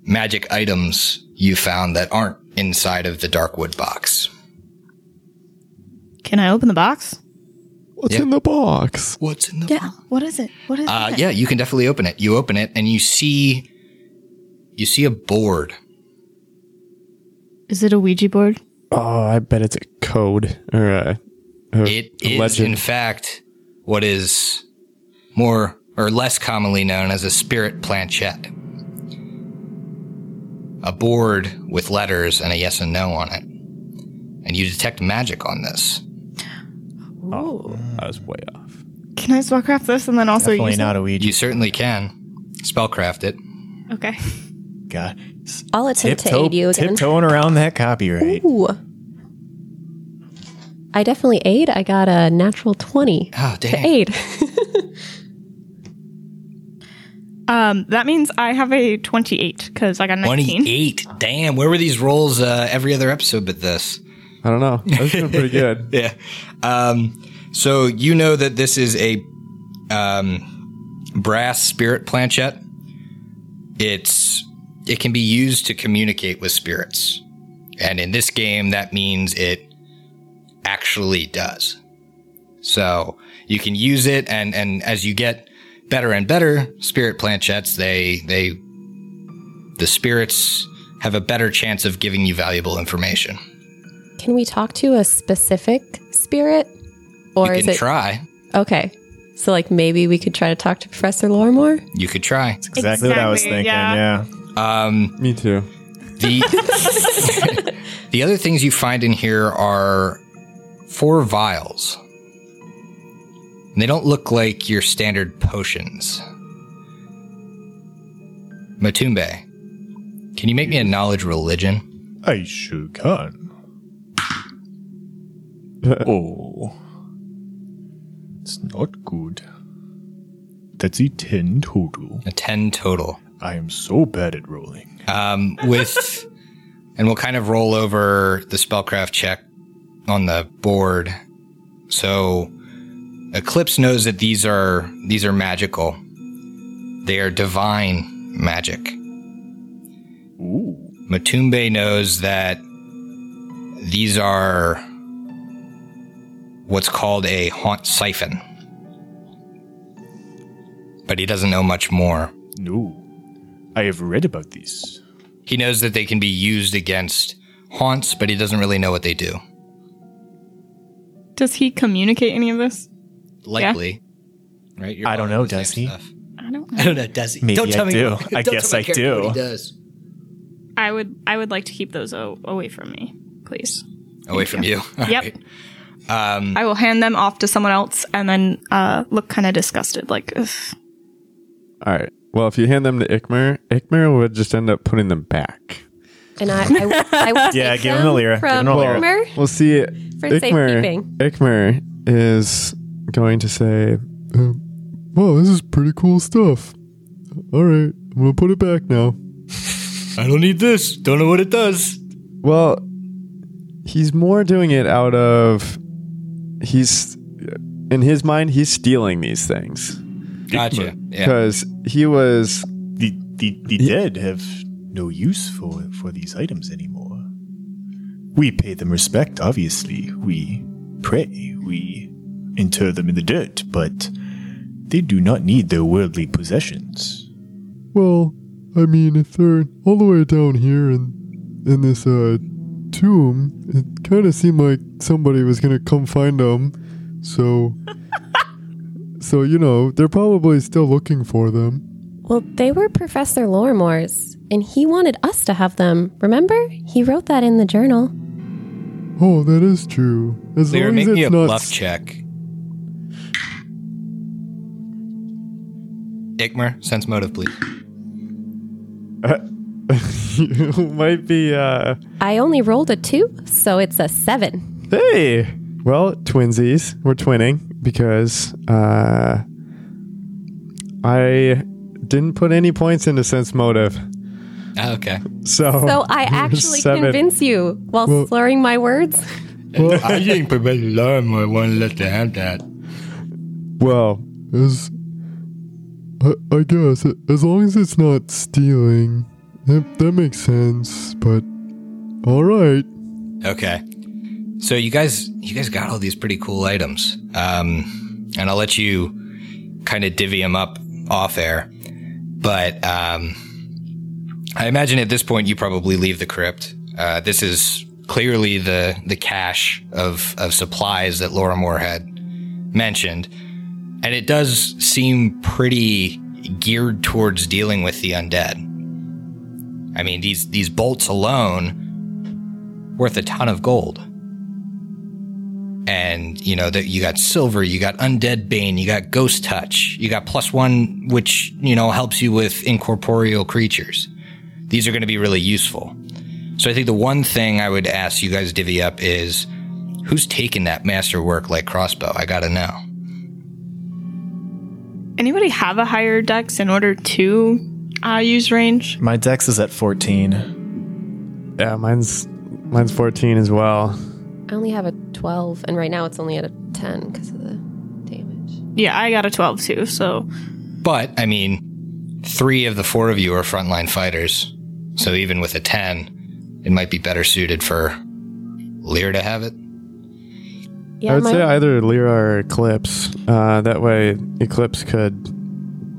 A: magic items you found that aren't inside of the Darkwood box.
D: Can I open the box?
F: What's
A: Yeah.
F: in the box?
A: What's in the
D: Yeah. What is it? What is
A: Uh,
D: it?
A: yeah, you can definitely open it. You open it and you see you see a board.
D: Is it a Ouija board?
F: Oh, I bet it's a code or a, a,
A: It
F: a
A: is
F: legend.
A: in fact what is more or less commonly known as a spirit planchette. A board with letters and a yes and no on it. And you detect magic on this.
D: Oh.
F: I was way off.
D: Can I spellcraft this and then also
C: Definitely
D: use
C: not
D: it?
C: a Ouija.
A: You certainly can spellcraft it.
D: Okay.
C: God.
E: I'll attempt to aid you again.
C: tiptoeing around that copyright.
E: Ooh. I definitely aid. I got a natural 20
A: Oh,
E: to aid.
D: Um, that means I have a 28 because I got a 19.
A: 28. Damn, where were these rolls uh, every other episode but this?
F: I don't know. That's doing pretty good.
A: Yeah. Um, so you know that this is a um, brass spirit planchette. It's it can be used to communicate with spirits, and in this game, that means it actually does. So you can use it, and and as you get better and better spirit planchettes, they they the spirits have a better chance of giving you valuable information.
E: Can we talk to a specific spirit? Or
A: you
E: is it
A: try.
E: okay? So like maybe we could try to talk to Professor Lorrimor.
A: You could try.
C: Exactly, what I was thinking.
D: yeah.
C: Yeah.
A: Um,
F: Me too.
A: the the other things you find in here are four vials. And they don't look like your standard potions. Matumbe, can you make me a knowledge religion?
C: I sure can. oh. It's not good. That's a 10 total.
A: A 10 total.
C: I am so bad at rolling.
A: Um, with, and we'll kind of roll over the spellcraft check on the board. So Eclipse knows that these are, these are magical. They are divine magic.
C: Ooh.
A: Matumbe knows that these are what's called a haunt siphon. But he doesn't know much more.
C: No. I have read about these.
A: He knows that they can be used against haunts, but he doesn't really know what they do.
D: Does he communicate any of this?
A: Likely. Right? You're
C: I don't know, does he?
A: stuff.
D: I don't
A: I
D: know.
A: don't know, does he?
C: Maybe
A: don't tell
C: I
A: me
C: do. I
A: don't
C: guess
A: tell
C: I do.
A: What he does.
D: I would I would like to keep those o- away from me, please.
A: Away from you. All
D: Yep.
A: right. Um,
D: I will hand them off to someone else and then uh, look kind of disgusted, like, Ugh.
F: All right. Well, if you hand them to Ikmer, Ikmer would just end up putting them back.
E: And I, I, I will
C: Yeah, give him to
E: them
C: Lyra. Give
E: From
C: him to Lyra.
E: Ikmer.
F: We'll see.
E: For
F: Ikmer,
E: safekeeping.
F: Ikmer is going to say, um, "Wow, this is pretty cool stuff. All right, I'm gonna put it back now."
A: I don't need this. Don't know what it does.
F: Well, he's more doing it out of he's in his mind he's stealing these things
A: Gotcha. Yeah.
F: because he was
C: The, the, the dead have no use for, for these items anymore. We pay them respect, obviously. We pray. We inter them in the dirt, but they do not need their worldly possessions.
F: well. I mean, if they're all the way down here in in this uh tomb, it kind of seemed like somebody was gonna come find them. So, so you know, they're probably still looking for them.
E: Well, they were Professor Lorrimor's, and he wanted us to have them. Remember? He wrote that in the journal.
F: Oh, that is true. As
A: They were
F: long as it's
A: a
F: not
A: bluff check. Ikmer, sense motive, please.
F: you might be uh
E: I only rolled a two, so it's a seven.
F: hey well twinsies we're twinning because uh i didn't put any points into sense motive
A: Ah, okay.
F: so
E: So I actually
F: seven.
E: convince you while
F: Well-
E: slurring my words.
A: Well, I think Professor Lorrimor won't let them have that.
F: well as I, I guess as long as it's not stealing that, that makes sense but all right
A: Okay. So you guys, you guys got all these pretty cool items, um, and I'll let you kind of divvy them up off air. But um, I imagine at this point you probably leave the crypt. Uh, this is clearly the the cache of of supplies that Lorrimor had mentioned, and it does seem pretty geared towards dealing with the undead. I mean, these these bolts alone worth a ton of gold. And you know that you got silver, you got undead bane, you got ghost touch, you got plus one, which you know helps you with incorporeal creatures. These are going to be really useful. So I think the one thing I would ask you guys divvy up is who's taking that masterwork like crossbow? I got to know.
D: anybody have a higher dex in order to uh, use range?
C: My dex is at 14.
F: yeah mine's mine's 14 as well
E: I only have a 12, and right now it's only at a 10 because of the damage.
D: Yeah, I got a 12 too, so
A: But I mean, three of the four of you are frontline fighters, so even with a ten, it might be better suited for Lear to have it.
E: Yeah,
F: I would
E: my-
F: say either Lyra or Eclipse. Uh, that way, Eclipse could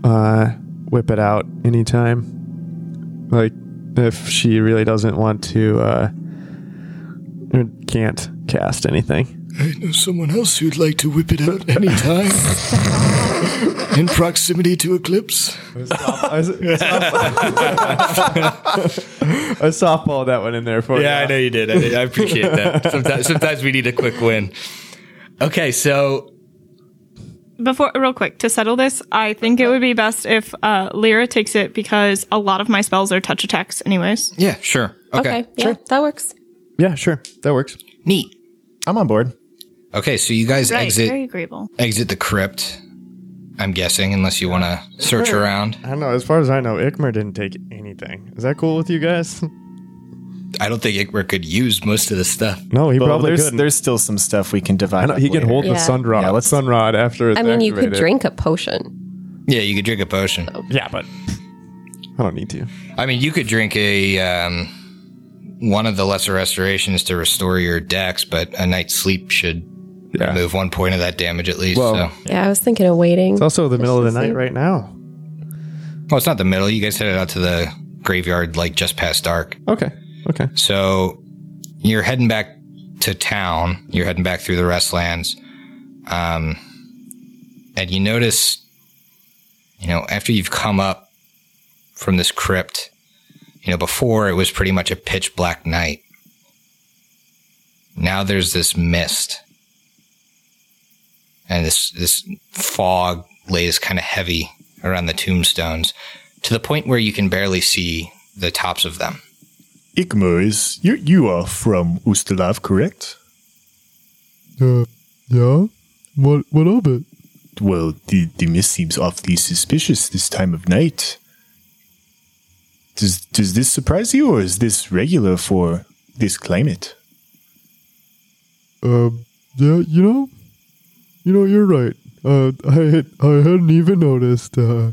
F: uh, whip it out anytime. Like, if she really doesn't want to, uh, or can't cast anything.
B: I know someone else who'd like to whip it out anytime. In proximity to Eclipse.
F: I, I softballed that one in there for you.
A: Yeah, I know you did. I, I appreciate that. Sometimes, sometimes we need a quick win. Okay, so
D: before real quick to settle this, I think it would be best if uh, Lyra takes it because a lot of my spells are touch attacks, anyways.
A: yeah, sure. Okay,
E: Okay, yeah, that works.
F: Yeah, sure. That works.
A: Neat.
C: I'm on board.
A: Okay, so you guys
D: Right,
A: exit
D: very agreeable.
A: exit the crypt. I'm guessing, unless you want to search around.
F: I don't know. As far as I know, Ikmer didn't take anything. Is that cool with you guys?
A: I don't think Ikmer could use most of the stuff.
F: no, he
C: Well,
F: probably
C: there's
F: couldn't.
C: there's still some stuff we can divide.
F: I know,
C: up
F: he can
C: later.
F: hold the
E: Yeah.
F: sun rod.
C: Yeah, let's-
F: sun rod after it's
E: I mean, you could drink a potion.
A: Yeah, you could drink a potion.
F: Yeah, but I don't need to.
A: I mean, you could drink a um, one of the lesser restorations to restore your dex, but a night's sleep should
F: Yeah.
A: remove one point of that damage at least.
F: Well-
A: so.
E: Yeah, I was thinking of waiting.
F: It's also the middle of the night
E: see.
F: right now.
A: Well, it's not the middle. You guys headed out to the graveyard like just past dark.
F: Okay. Okay.
A: So you're heading back to town. You're heading back through the restlands. Um, and you notice, you know, after you've come up from this crypt, you know, before it was pretty much a pitch black night. Now there's this mist. And this, this fog lays kind of heavy around the tombstones to the point where you can barely see the tops of them.
G: Ikmer is you. You are from Ustalav, correct?
B: Uh, yeah? What, what of it?
G: Well, the the mist seems awfully suspicious this time of night. Does does this surprise you, or is this regular for this climate?
B: Um, yeah, you know, you know, you're right. Uh, I had, I hadn't even noticed, uh,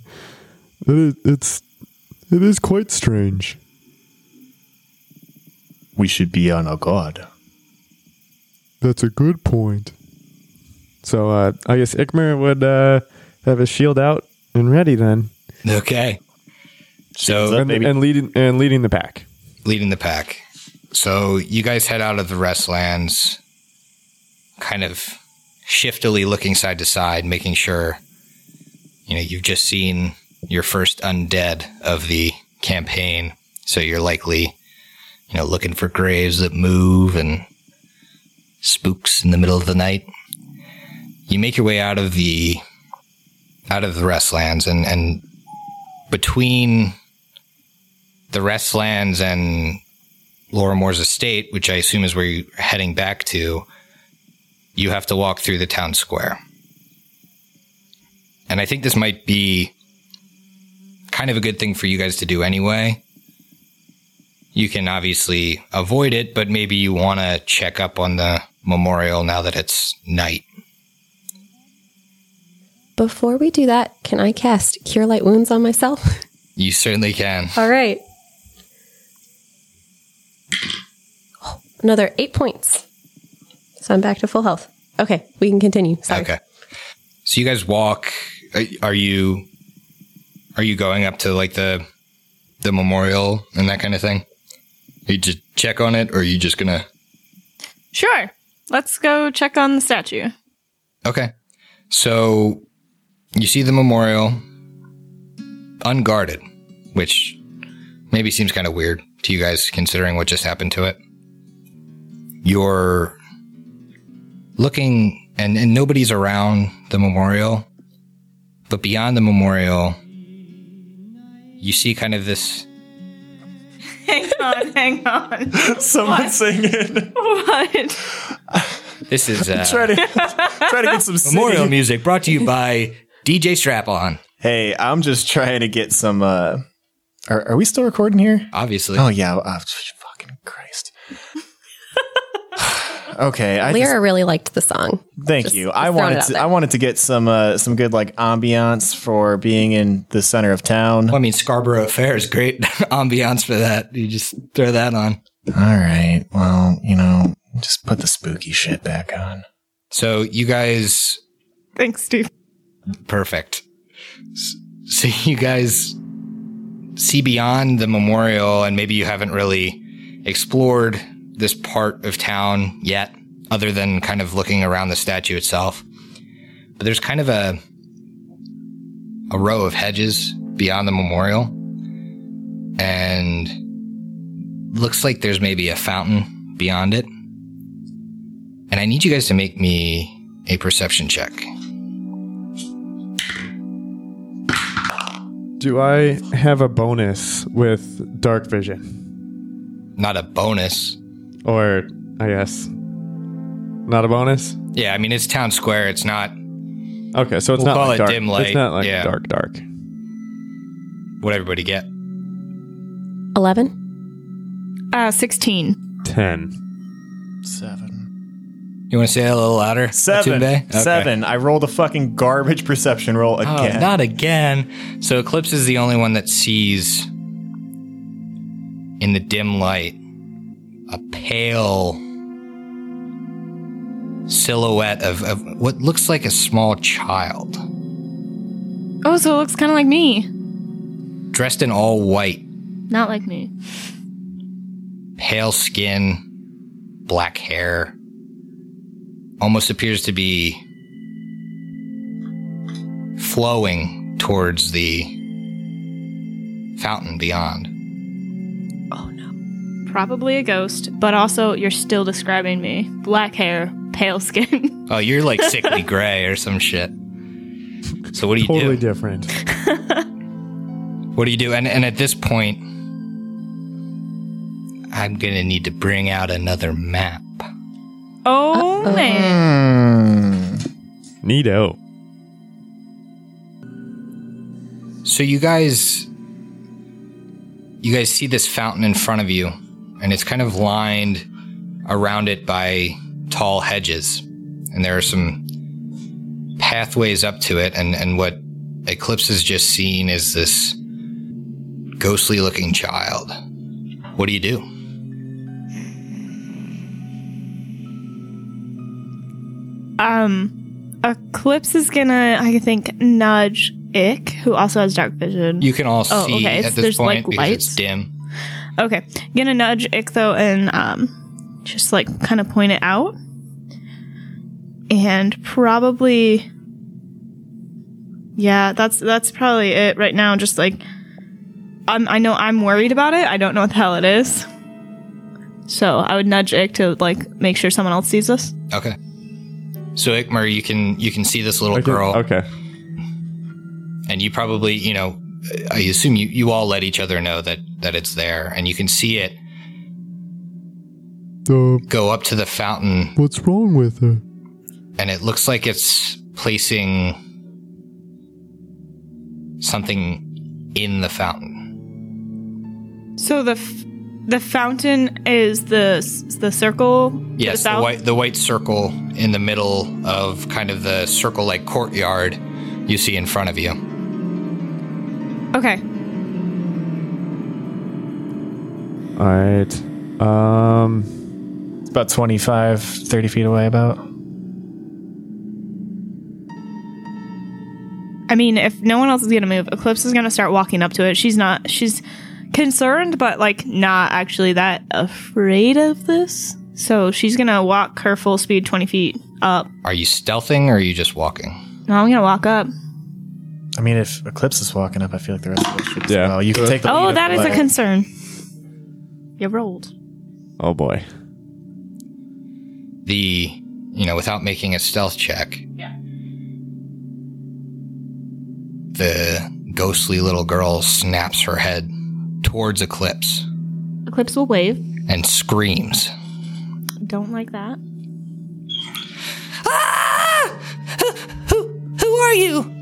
B: that it, it's, it is quite strange.
G: We should be on our guard.
B: That's a good point.
F: So uh, I guess Ikmer would uh, have his shield out and ready then,
A: Okay. So
F: and, and leading and leading the pack.
A: leading the pack. So you guys head out of the restlands, kind of shiftily looking side to side, making sure you know you've just seen your first undead of the campaign. So you're likely, you know, looking for graves that move and spooks in the middle of the night. You make your way out of the out of the restlands and and between the Restlands and Lorrimor's estate, which I assume is where you're heading back to, you have to walk through the town square. And I think this might be kind of a good thing for you guys to do anyway. You can obviously avoid it, but maybe you want to check up on the memorial now that it's night.
E: Before we do that, can I cast Cure Light Wounds on myself?
A: You certainly can.
E: All right. Another eight points. So I'm back to full health. Okay, we can continue. Sorry.
A: Okay. So you guys walk. are- Are you are you going up to like the the memorial and that kind of thing? You just check on it, or are you just gonna?
D: Sure. Let's go check on the statue.
A: Okay. So you see the memorial unguarded, which maybe seems kind of weird to you guys considering what just happened to it. You're looking, and, and nobody's around the memorial, but beyond the memorial, you see kind of this.
D: Hang on, hang on.
C: Someone singing.
D: What?
A: This is uh,
C: try to try to get some
A: memorial
C: singing.
A: music brought to you by DJ Strap On.
C: Hey, I'm just trying to get some. uh Are, are we still recording here?
A: Obviously,
C: Oh yeah. Oh, fucking Christ. Okay. I just-
E: Lyra really liked the song.
C: Thank
E: Just-
C: you.
E: just
C: I wanted to,
E: there.
C: I wanted to get some uh, some good like ambiance for being in the center of town.
A: Well, I mean, Scarborough Fair is great ambiance for that. You just throw that on.
C: All right. Well, you know, just put the spooky shit back on.
A: So you guys,
D: Thanks, Steve.
A: perfect. So you guys see beyond the memorial, and maybe you haven't really explored this part of town yet, other than kind of looking around the statue itself. But there's kind of a a row of hedges beyond the memorial, and looks like there's maybe a fountain beyond it. And I need you guys to make me a perception check.
F: Do I have a bonus with dark vision?
A: not a bonus.
F: Or, I guess, not a bonus?
A: Yeah, I mean it's town square. It's not
F: Okay, so it's
A: We'll
F: not
A: call
F: like
A: it
F: dark.
A: dim light,
F: It's not like
A: yeah.
F: dark, dark.
A: what everybody get.
E: 11.
D: Uh, 16.
F: 10.
C: Seven.
A: You want to say that a little louder?
C: Seven.
A: Okay.
C: Seven. I rolled a fucking garbage perception roll
A: Oh,
C: again.
A: not again. So Eclipse is the only one that sees in the dim light a pale silhouette of, of what looks like a small child
D: Oh, so it looks kind of like me.
A: dressed in all white,
D: Not like me.
A: pale skin, black hair. Almost appears to be flowing towards the fountain beyond.
D: Probably a ghost, but also you're still describing me. Black hair, pale skin.
A: Oh, you're like sickly gray or some shit. So what do you
F: Totally
A: do?
F: Totally different.
A: What do you do? And and at this point, I'm gonna need to bring out another map.
D: oh, man.
F: Neato.
A: So you guys, you guys see this fountain in front of you, and it's kind of lined around it by tall hedges, and there are some pathways up to it. And and what Eclipse has just seen is this ghostly-looking child. What do you do?
D: Um, Eclipse is gonna, I think, nudge Ick, who also has dark vision.
A: You can all
D: Oh,
A: see
D: okay,
A: at this
D: there's,
A: point
D: like,
A: because it's dim.
D: Okay, gonna nudge Ick though, and um, just like kind of point it out, and probably, yeah, that's that's probably it right now. Just like, I'm, I know I'm worried about it. I don't know what the hell it is, so I would nudge Ick to like make sure someone else sees this.
A: Okay. So Ikmer, you can you can see this little
F: Okay.
A: girl,
F: Okay.
A: and you probably you know, I assume you you all let each other know that that it's there, and you can see it
F: Uh,
A: go up to the fountain,
F: what's wrong with her?
A: and it looks like it's placing something in the fountain.
D: So the f- the fountain is the s- the circle.
A: Yes, the
D: south?
A: white the white circle in the middle of kind of the circle like courtyard you see in front of you.
D: Okay.
F: All right. Um,
C: It's about 25, 30 feet away, about.
D: I mean, if no one else is gonna move, Eclipse is gonna start walking up to it. She's not. She's concerned, but like not actually that afraid of this. So she's gonna walk her full speed, twenty feet up.
A: Are you stealthing or are you just walking?
D: No, I'm gonna walk up.
C: I mean, if Eclipse is walking up, I feel like the rest of us should. as
F: Yeah.
C: well. you can take the.
D: Oh,
C: lead
D: that
C: of
D: is
C: the
D: a
C: way.
D: concern. You rolled.
F: oh boy.
A: The you know, without making a stealth check.
D: Yeah.
A: The ghostly little girl snaps her head towards Eclipse
D: Eclipse will wave.
A: and screams.
D: Don't like that. Ah!
A: Who who are you?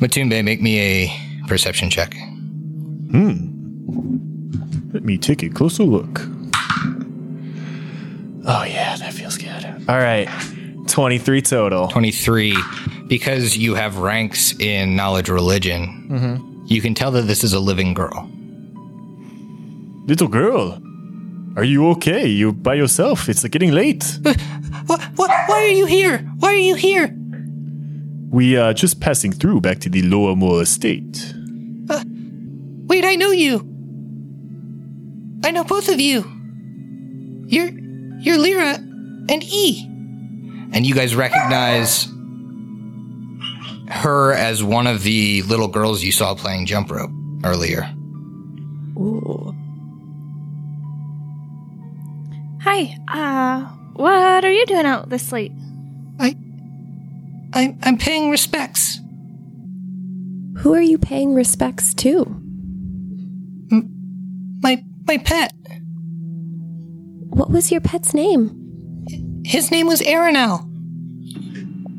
A: Matumbe, make me a perception check. Hmm.
G: Let me take a closer look.
C: Oh yeah, that feels good. All right, 23 total.
A: 23 because you have ranks in knowledge religion you can tell that this is a living girl
G: Little girl, are you okay? You by yourself? It's getting late.
A: what, what why are you here why are you here
G: We are just passing through back to the Lorrimor estate.
A: wait i know you i know both of you you're you're lyra and e and you guys recognize her as one of the little girls you saw playing jump rope earlier
E: Ooh.
D: Hi. Uh, what are you doing out this late?
A: i i'm, I'm paying respects
E: Who are you paying respects to?
A: my my pet
E: What was your pet's name?
A: His name was Aronel.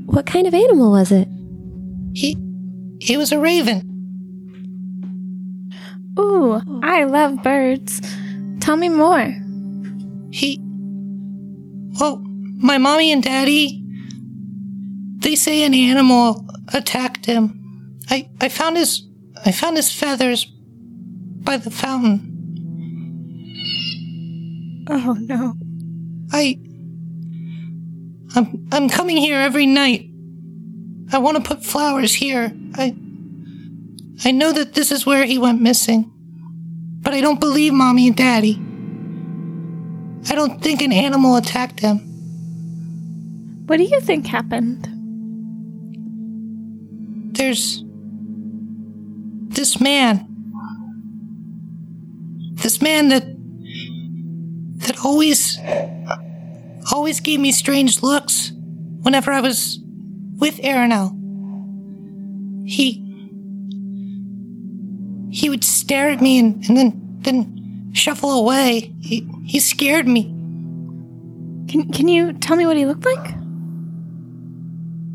E: What kind of animal was it?
A: He he was a raven.
D: Ooh, I love birds. Tell me more.
A: He Well, my mommy and daddy they say an animal attacked him. I I found his I found his feathers by the fountain.
D: Oh no.
A: I I'm I'm coming here every night. I want to put flowers here. I I know that this is where he went missing. But I don't believe mommy and daddy. I don't think an animal attacked him.
D: What do you think happened?
A: There's this man. This man that that always always gave me strange looks whenever I was with Aronel. He he would stare at me and, and then then shuffle away. He he scared me.
D: Can can you tell me what he looked like?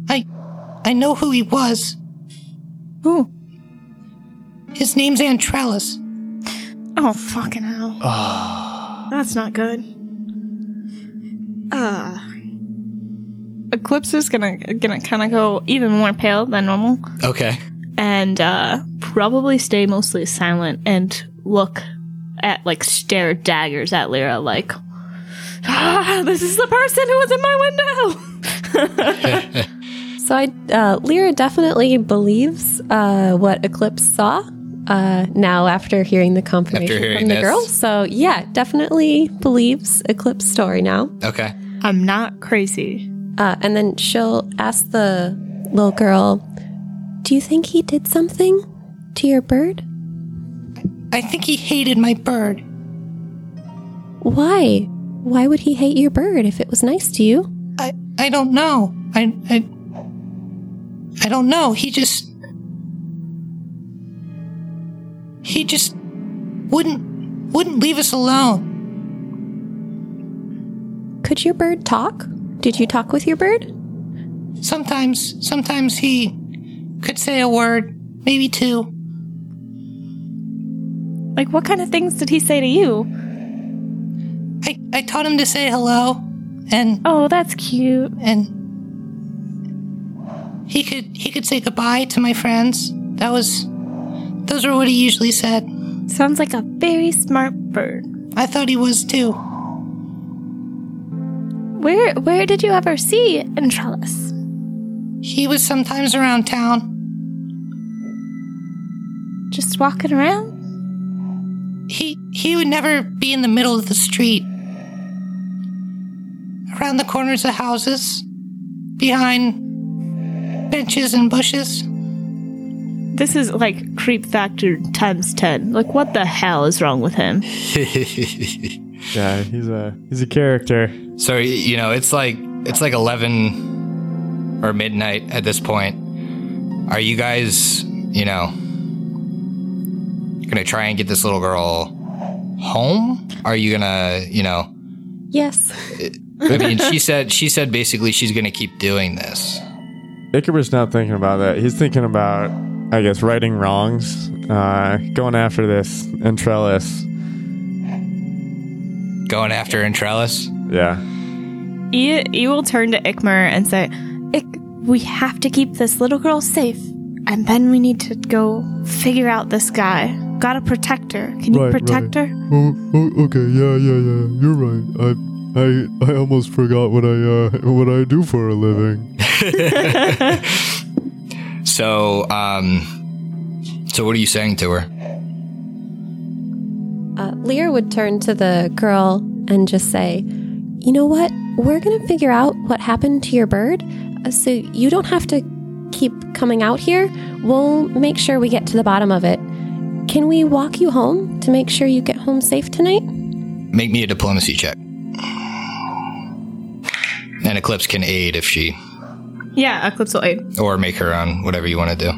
A: I I know who he was.
D: Who?
A: His name's Antrellis.
D: Oh fucking hell. That's not good. Uh Eclipse is gonna gonna kinda go even more pale than normal
A: Okay.
D: and uh probably stay mostly silent and look at like stare daggers at Lyra like Ah, this is the person who was in my window.
E: So I, uh, Lyra definitely believes uh, what Eclipse saw. Uh, now, after hearing the confirmation
A: hearing
E: from the
A: this.
E: girl, so yeah, definitely believes Eclipse story now.
A: Okay.
D: I'm not crazy.
E: Uh, and then she'll ask the little girl, "Do you think he did something to your bird?
A: I think he hated my bird.
E: Why? Why would he hate your bird if it was nice to you?"
A: I I don't know. I I I don't know. He just he just wouldn't wouldn't leave us alone.
E: Could your bird talk? Did you talk with your bird?
A: Sometimes sometimes he could say a word, maybe two.
D: Like what kind of things did he say to you?
A: I I taught him to say hello and
D: Oh, that's cute.
A: and he could he could say goodbye to my friends. That was those were what he usually said.
D: Sounds like a very smart bird.
A: I thought he was too.
D: Where where did you ever see Entrellis?
A: He was sometimes around town.
D: Just walking around?
A: He he would never be in the middle of the street. Around the corners of houses, behind benches and bushes.
D: This is like creep factor times 10. Like what the hell is wrong with him?
F: Yeah, he's a he's a character.
A: So you know, it's like it's like eleven or midnight at this point. Are you guys, you know, gonna try and get this little girl home? Are you gonna, you know?
E: Yes.
A: I mean, she said she said basically she's gonna keep doing this.
F: Icarus not thinking about that. He's thinking about, I guess, righting wrongs, uh, going after this Entrellis.
A: Going after Entrellis.
F: Yeah,
D: You, you will turn to Ikmer and say, Ik, we have to keep this little girl safe. And then we need to go figure out this guy. Gotta protect her. Can you
F: Right,
D: protect her?
F: Oh, oh, okay, yeah, yeah, yeah. You're right. I, I, I almost forgot what I, uh, what I do for a living.
A: So, um, so what are you saying to her?
E: Uh, Lear would turn to the girl and just say, You know what? We're going to figure out what happened to your bird. uh, So you don't have to keep coming out here. We'll make sure we get to the bottom of it. Can we walk you home to make sure you get home safe tonight?
A: Make me a diplomacy check. And Eclipse can aid if she,
D: Yeah, Eclipse will aid.
A: or make her own, whatever you want to do.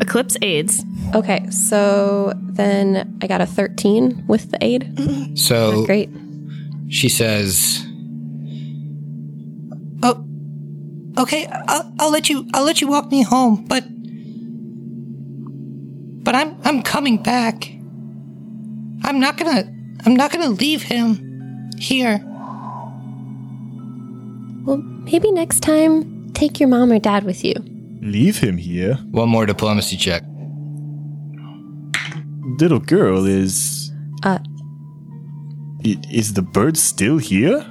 D: Eclipse aids.
E: Okay, so then I got a 13 with the aid.
A: So
E: Great.
A: she says,
H: Oh, okay. I'll, I'll let you. I'll let you walk me home, but but I'm I'm coming back. I'm not gonna. I'm not gonna leave him here.
E: Well, maybe next time take your mom or dad with you.
G: Leave him here.
A: one more diplomacy check.
G: Little girl is.
E: Uh.
G: Is the bird still here?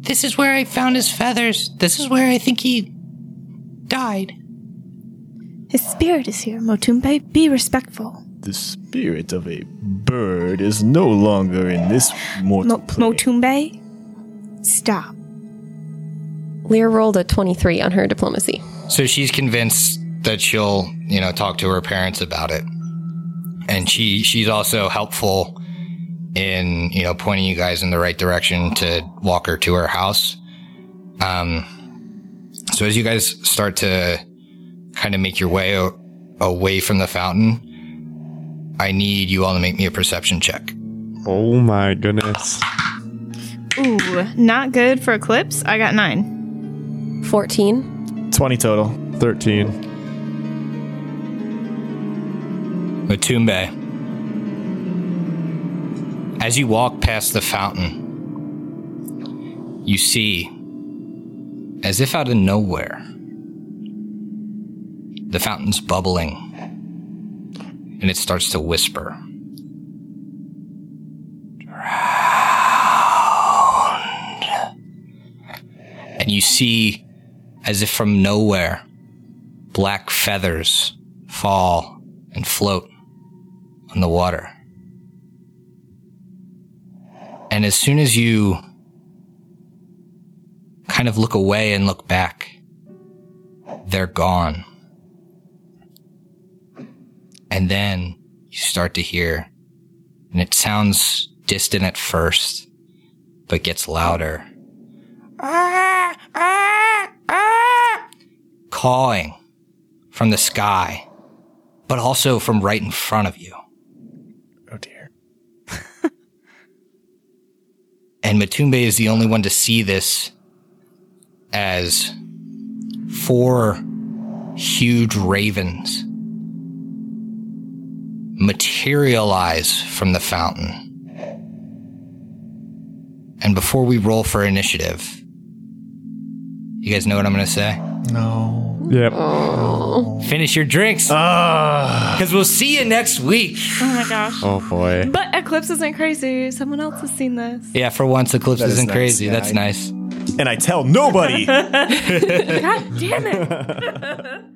H: This is where I found his feathers. This is where I think he died.
D: His spirit is here, Matumbe. Be respectful.
G: The spirit of a bird is no longer in this mortal
D: Mo-
G: plane.
D: Matumbe, stop.
E: Lear rolled a 23 on her diplomacy.
A: So she's convinced that she'll, you know, talk to her parents about it. And she she's also helpful in, you know, pointing you guys in the right direction to walk her to her house. Um so as you guys start to kind of make your way o- away from the fountain, I need you all to make me a perception check.
F: Oh my goodness.
D: Ooh, not good for Eclipse. I got nine.
E: 14.
C: 20 total.
F: 13.
A: Matumbe. As you walk past the fountain, you see, as if out of nowhere, the fountain's bubbling and it starts to whisper. Drowned. And you see, as if from nowhere, black feathers fall and float on the water. And as soon as you kind of look away and look back, they're gone. And then you start to hear, and it sounds distant at first, but gets louder. Ah, ah. Cawing from the sky, but also from right in front of you.
C: Oh dear.
A: And Matumbe is the only one to see this as four huge ravens materialize from the fountain. And before we roll for initiative, you guys know what I'm going to say?
C: No.
F: Yep. Oh.
A: Finish your drinks. Ah. Because we'll see you next week.
D: Oh my gosh.
F: Oh boy.
D: But Eclipse isn't crazy. Someone else has seen this.
A: Yeah, for once, Eclipse
C: That is
A: isn't
C: nice.
A: crazy.
C: Yeah,
A: That's
C: I-
A: nice.
C: And I tell nobody.
D: God damn it.